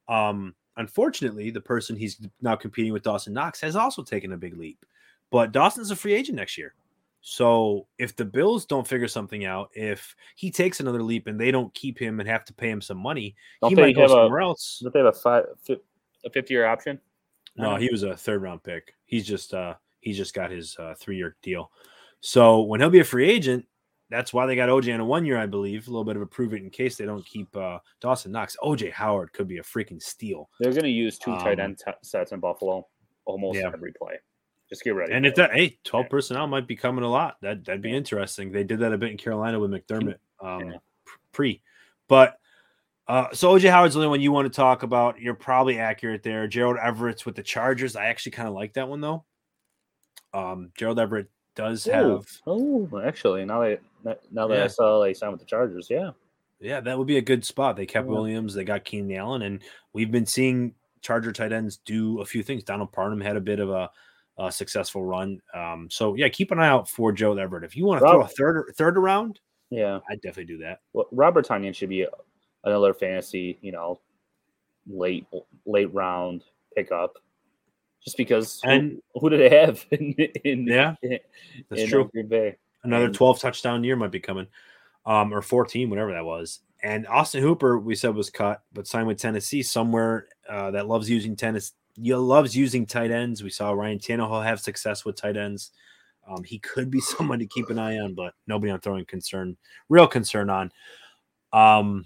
Um, unfortunately, the person he's now competing with Dawson Knox has also taken a big leap. But Dawson's a free agent next year. So if the Bills don't figure something out, if he takes another leap and they don't keep him and have to pay him some money, don't he might go somewhere a, else. Don't they have a five a fifty year option? No, he was a third round pick. He's just uh he's just got his uh, three year deal. So when he'll be a free agent, that's why they got OJ in a one year, I believe. A little bit of a prove it in case they don't keep uh, Dawson Knox. OJ Howard could be a freaking steal. They're going to use two um, tight end t- sets in Buffalo almost yeah. every play. Just get ready. And if that hey, 12 personnel might be coming a lot. That that'd be interesting. They did that a bit in Carolina with McDermott (clears throat) um, yeah. pre. But uh, so OJ Howard's the only one you want to talk about. You're probably accurate there. Gerald Everett's with the Chargers. I actually kind of like that one though. Um, Gerald Everett does Ooh. have. Oh, actually, now that now that yeah. I saw they signed with the Chargers, yeah, yeah, that would be a good spot. They kept yeah. Williams, they got Keenan Allen, and we've been seeing Charger tight ends do a few things. Donald Parham had a bit of a uh, successful run. Um, so yeah, keep an eye out for Joe Everett. If you want to throw a third third around, yeah, I'd definitely do that. Well, Robert Tonyan should be another fantasy, you know, late late round pickup. Just because, and who, who do they have (laughs) in, in yeah, that's in true. Green Bay. Another twelve touchdown year might be coming, um, or fourteen, whatever that was. And Austin Hooper, we said was cut, but signed with Tennessee somewhere uh, that loves using tennis you loves using tight ends. We saw Ryan Tannehill have success with tight ends. Um, he could be (laughs) someone to keep an eye on, but nobody I'm throwing concern, real concern on. Um,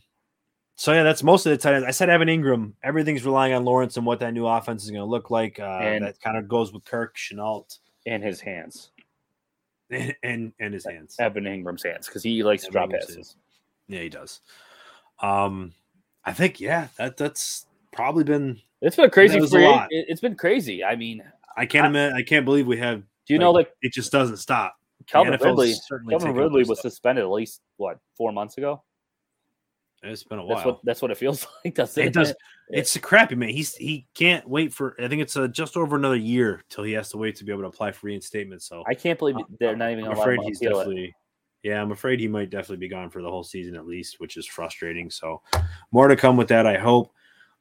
so yeah, that's most of the tight ends. I said Evan Engram. Everything's relying on Lawrence and what that new offense is going to look like. Uh, and that kind of goes with Kirk Shenault and his hands, and and, and his hands. Evan Engram's hands because he likes Evan to drop passes. Hands. Yeah, he does. Um, I think yeah, that that's probably been it's been crazy. Free, it, has been crazy. I mean, I can't I, admit, I can't believe we have. Do you like, know like it just doesn't stop? Calvin Ridley. Calvin Ridley was suspended at least what four months ago. It's been a while. That's what, that's what it feels (laughs) like. That's it. it does. (laughs) It's a crappy man. He's he can't wait for. I think it's a, just over another year till he has to wait to be able to apply for reinstatement. So I can't believe they're not even. I'm afraid he's definitely. It. Yeah, I'm afraid he might definitely be gone for the whole season at least, which is frustrating. So more to come with that. I hope.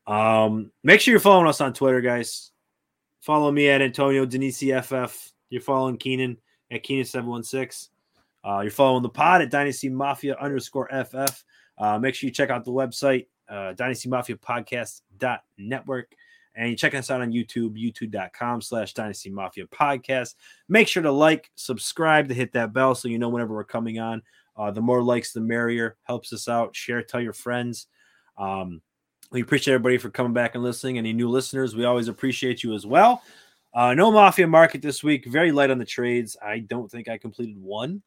Um, make sure you're following us on Twitter, guys. Follow me at Antonio Denisi FF. You're following Keenan at Keenan716. Uh, you're following the pod at Dynasty Mafia underscore FF. Uh, make sure you check out the website, uh, Dynasty Mafia Podcast network. And you check us out on YouTube, youtube.com slash Dynasty Mafia Podcast. Make sure to like, subscribe, to hit that bell so you know whenever we're coming on. Uh, the more likes, the merrier. Helps us out. Share, tell your friends. Um, we appreciate everybody for coming back and listening. Any new listeners, we always appreciate you as well. Uh, no Mafia market this week. Very light on the trades. I don't think I completed one.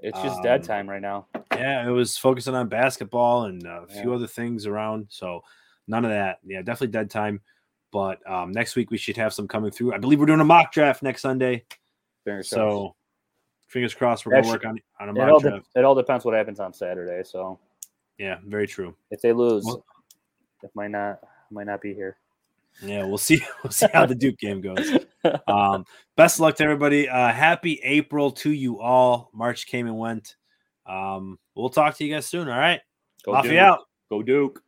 It's just um, dead time right now. Yeah, it was focusing on basketball and a few other things around. So none of that. Yeah, definitely dead time. But um, next week we should have some coming through. I believe we're doing a mock draft next Sunday. Fingers so crossed. fingers crossed we're going to work on, on a mock it all draft. De- it all depends what happens on Saturday. So yeah, very true. If they lose, well, it might not might not be here. Yeah, we'll see. (laughs) We'll see how the Duke game goes. (laughs) Um, best of luck to everybody. Uh, happy April to you all. March came and went. Um, we'll talk to you guys soon. All right. Go Mafia Duke. out. Go Duke.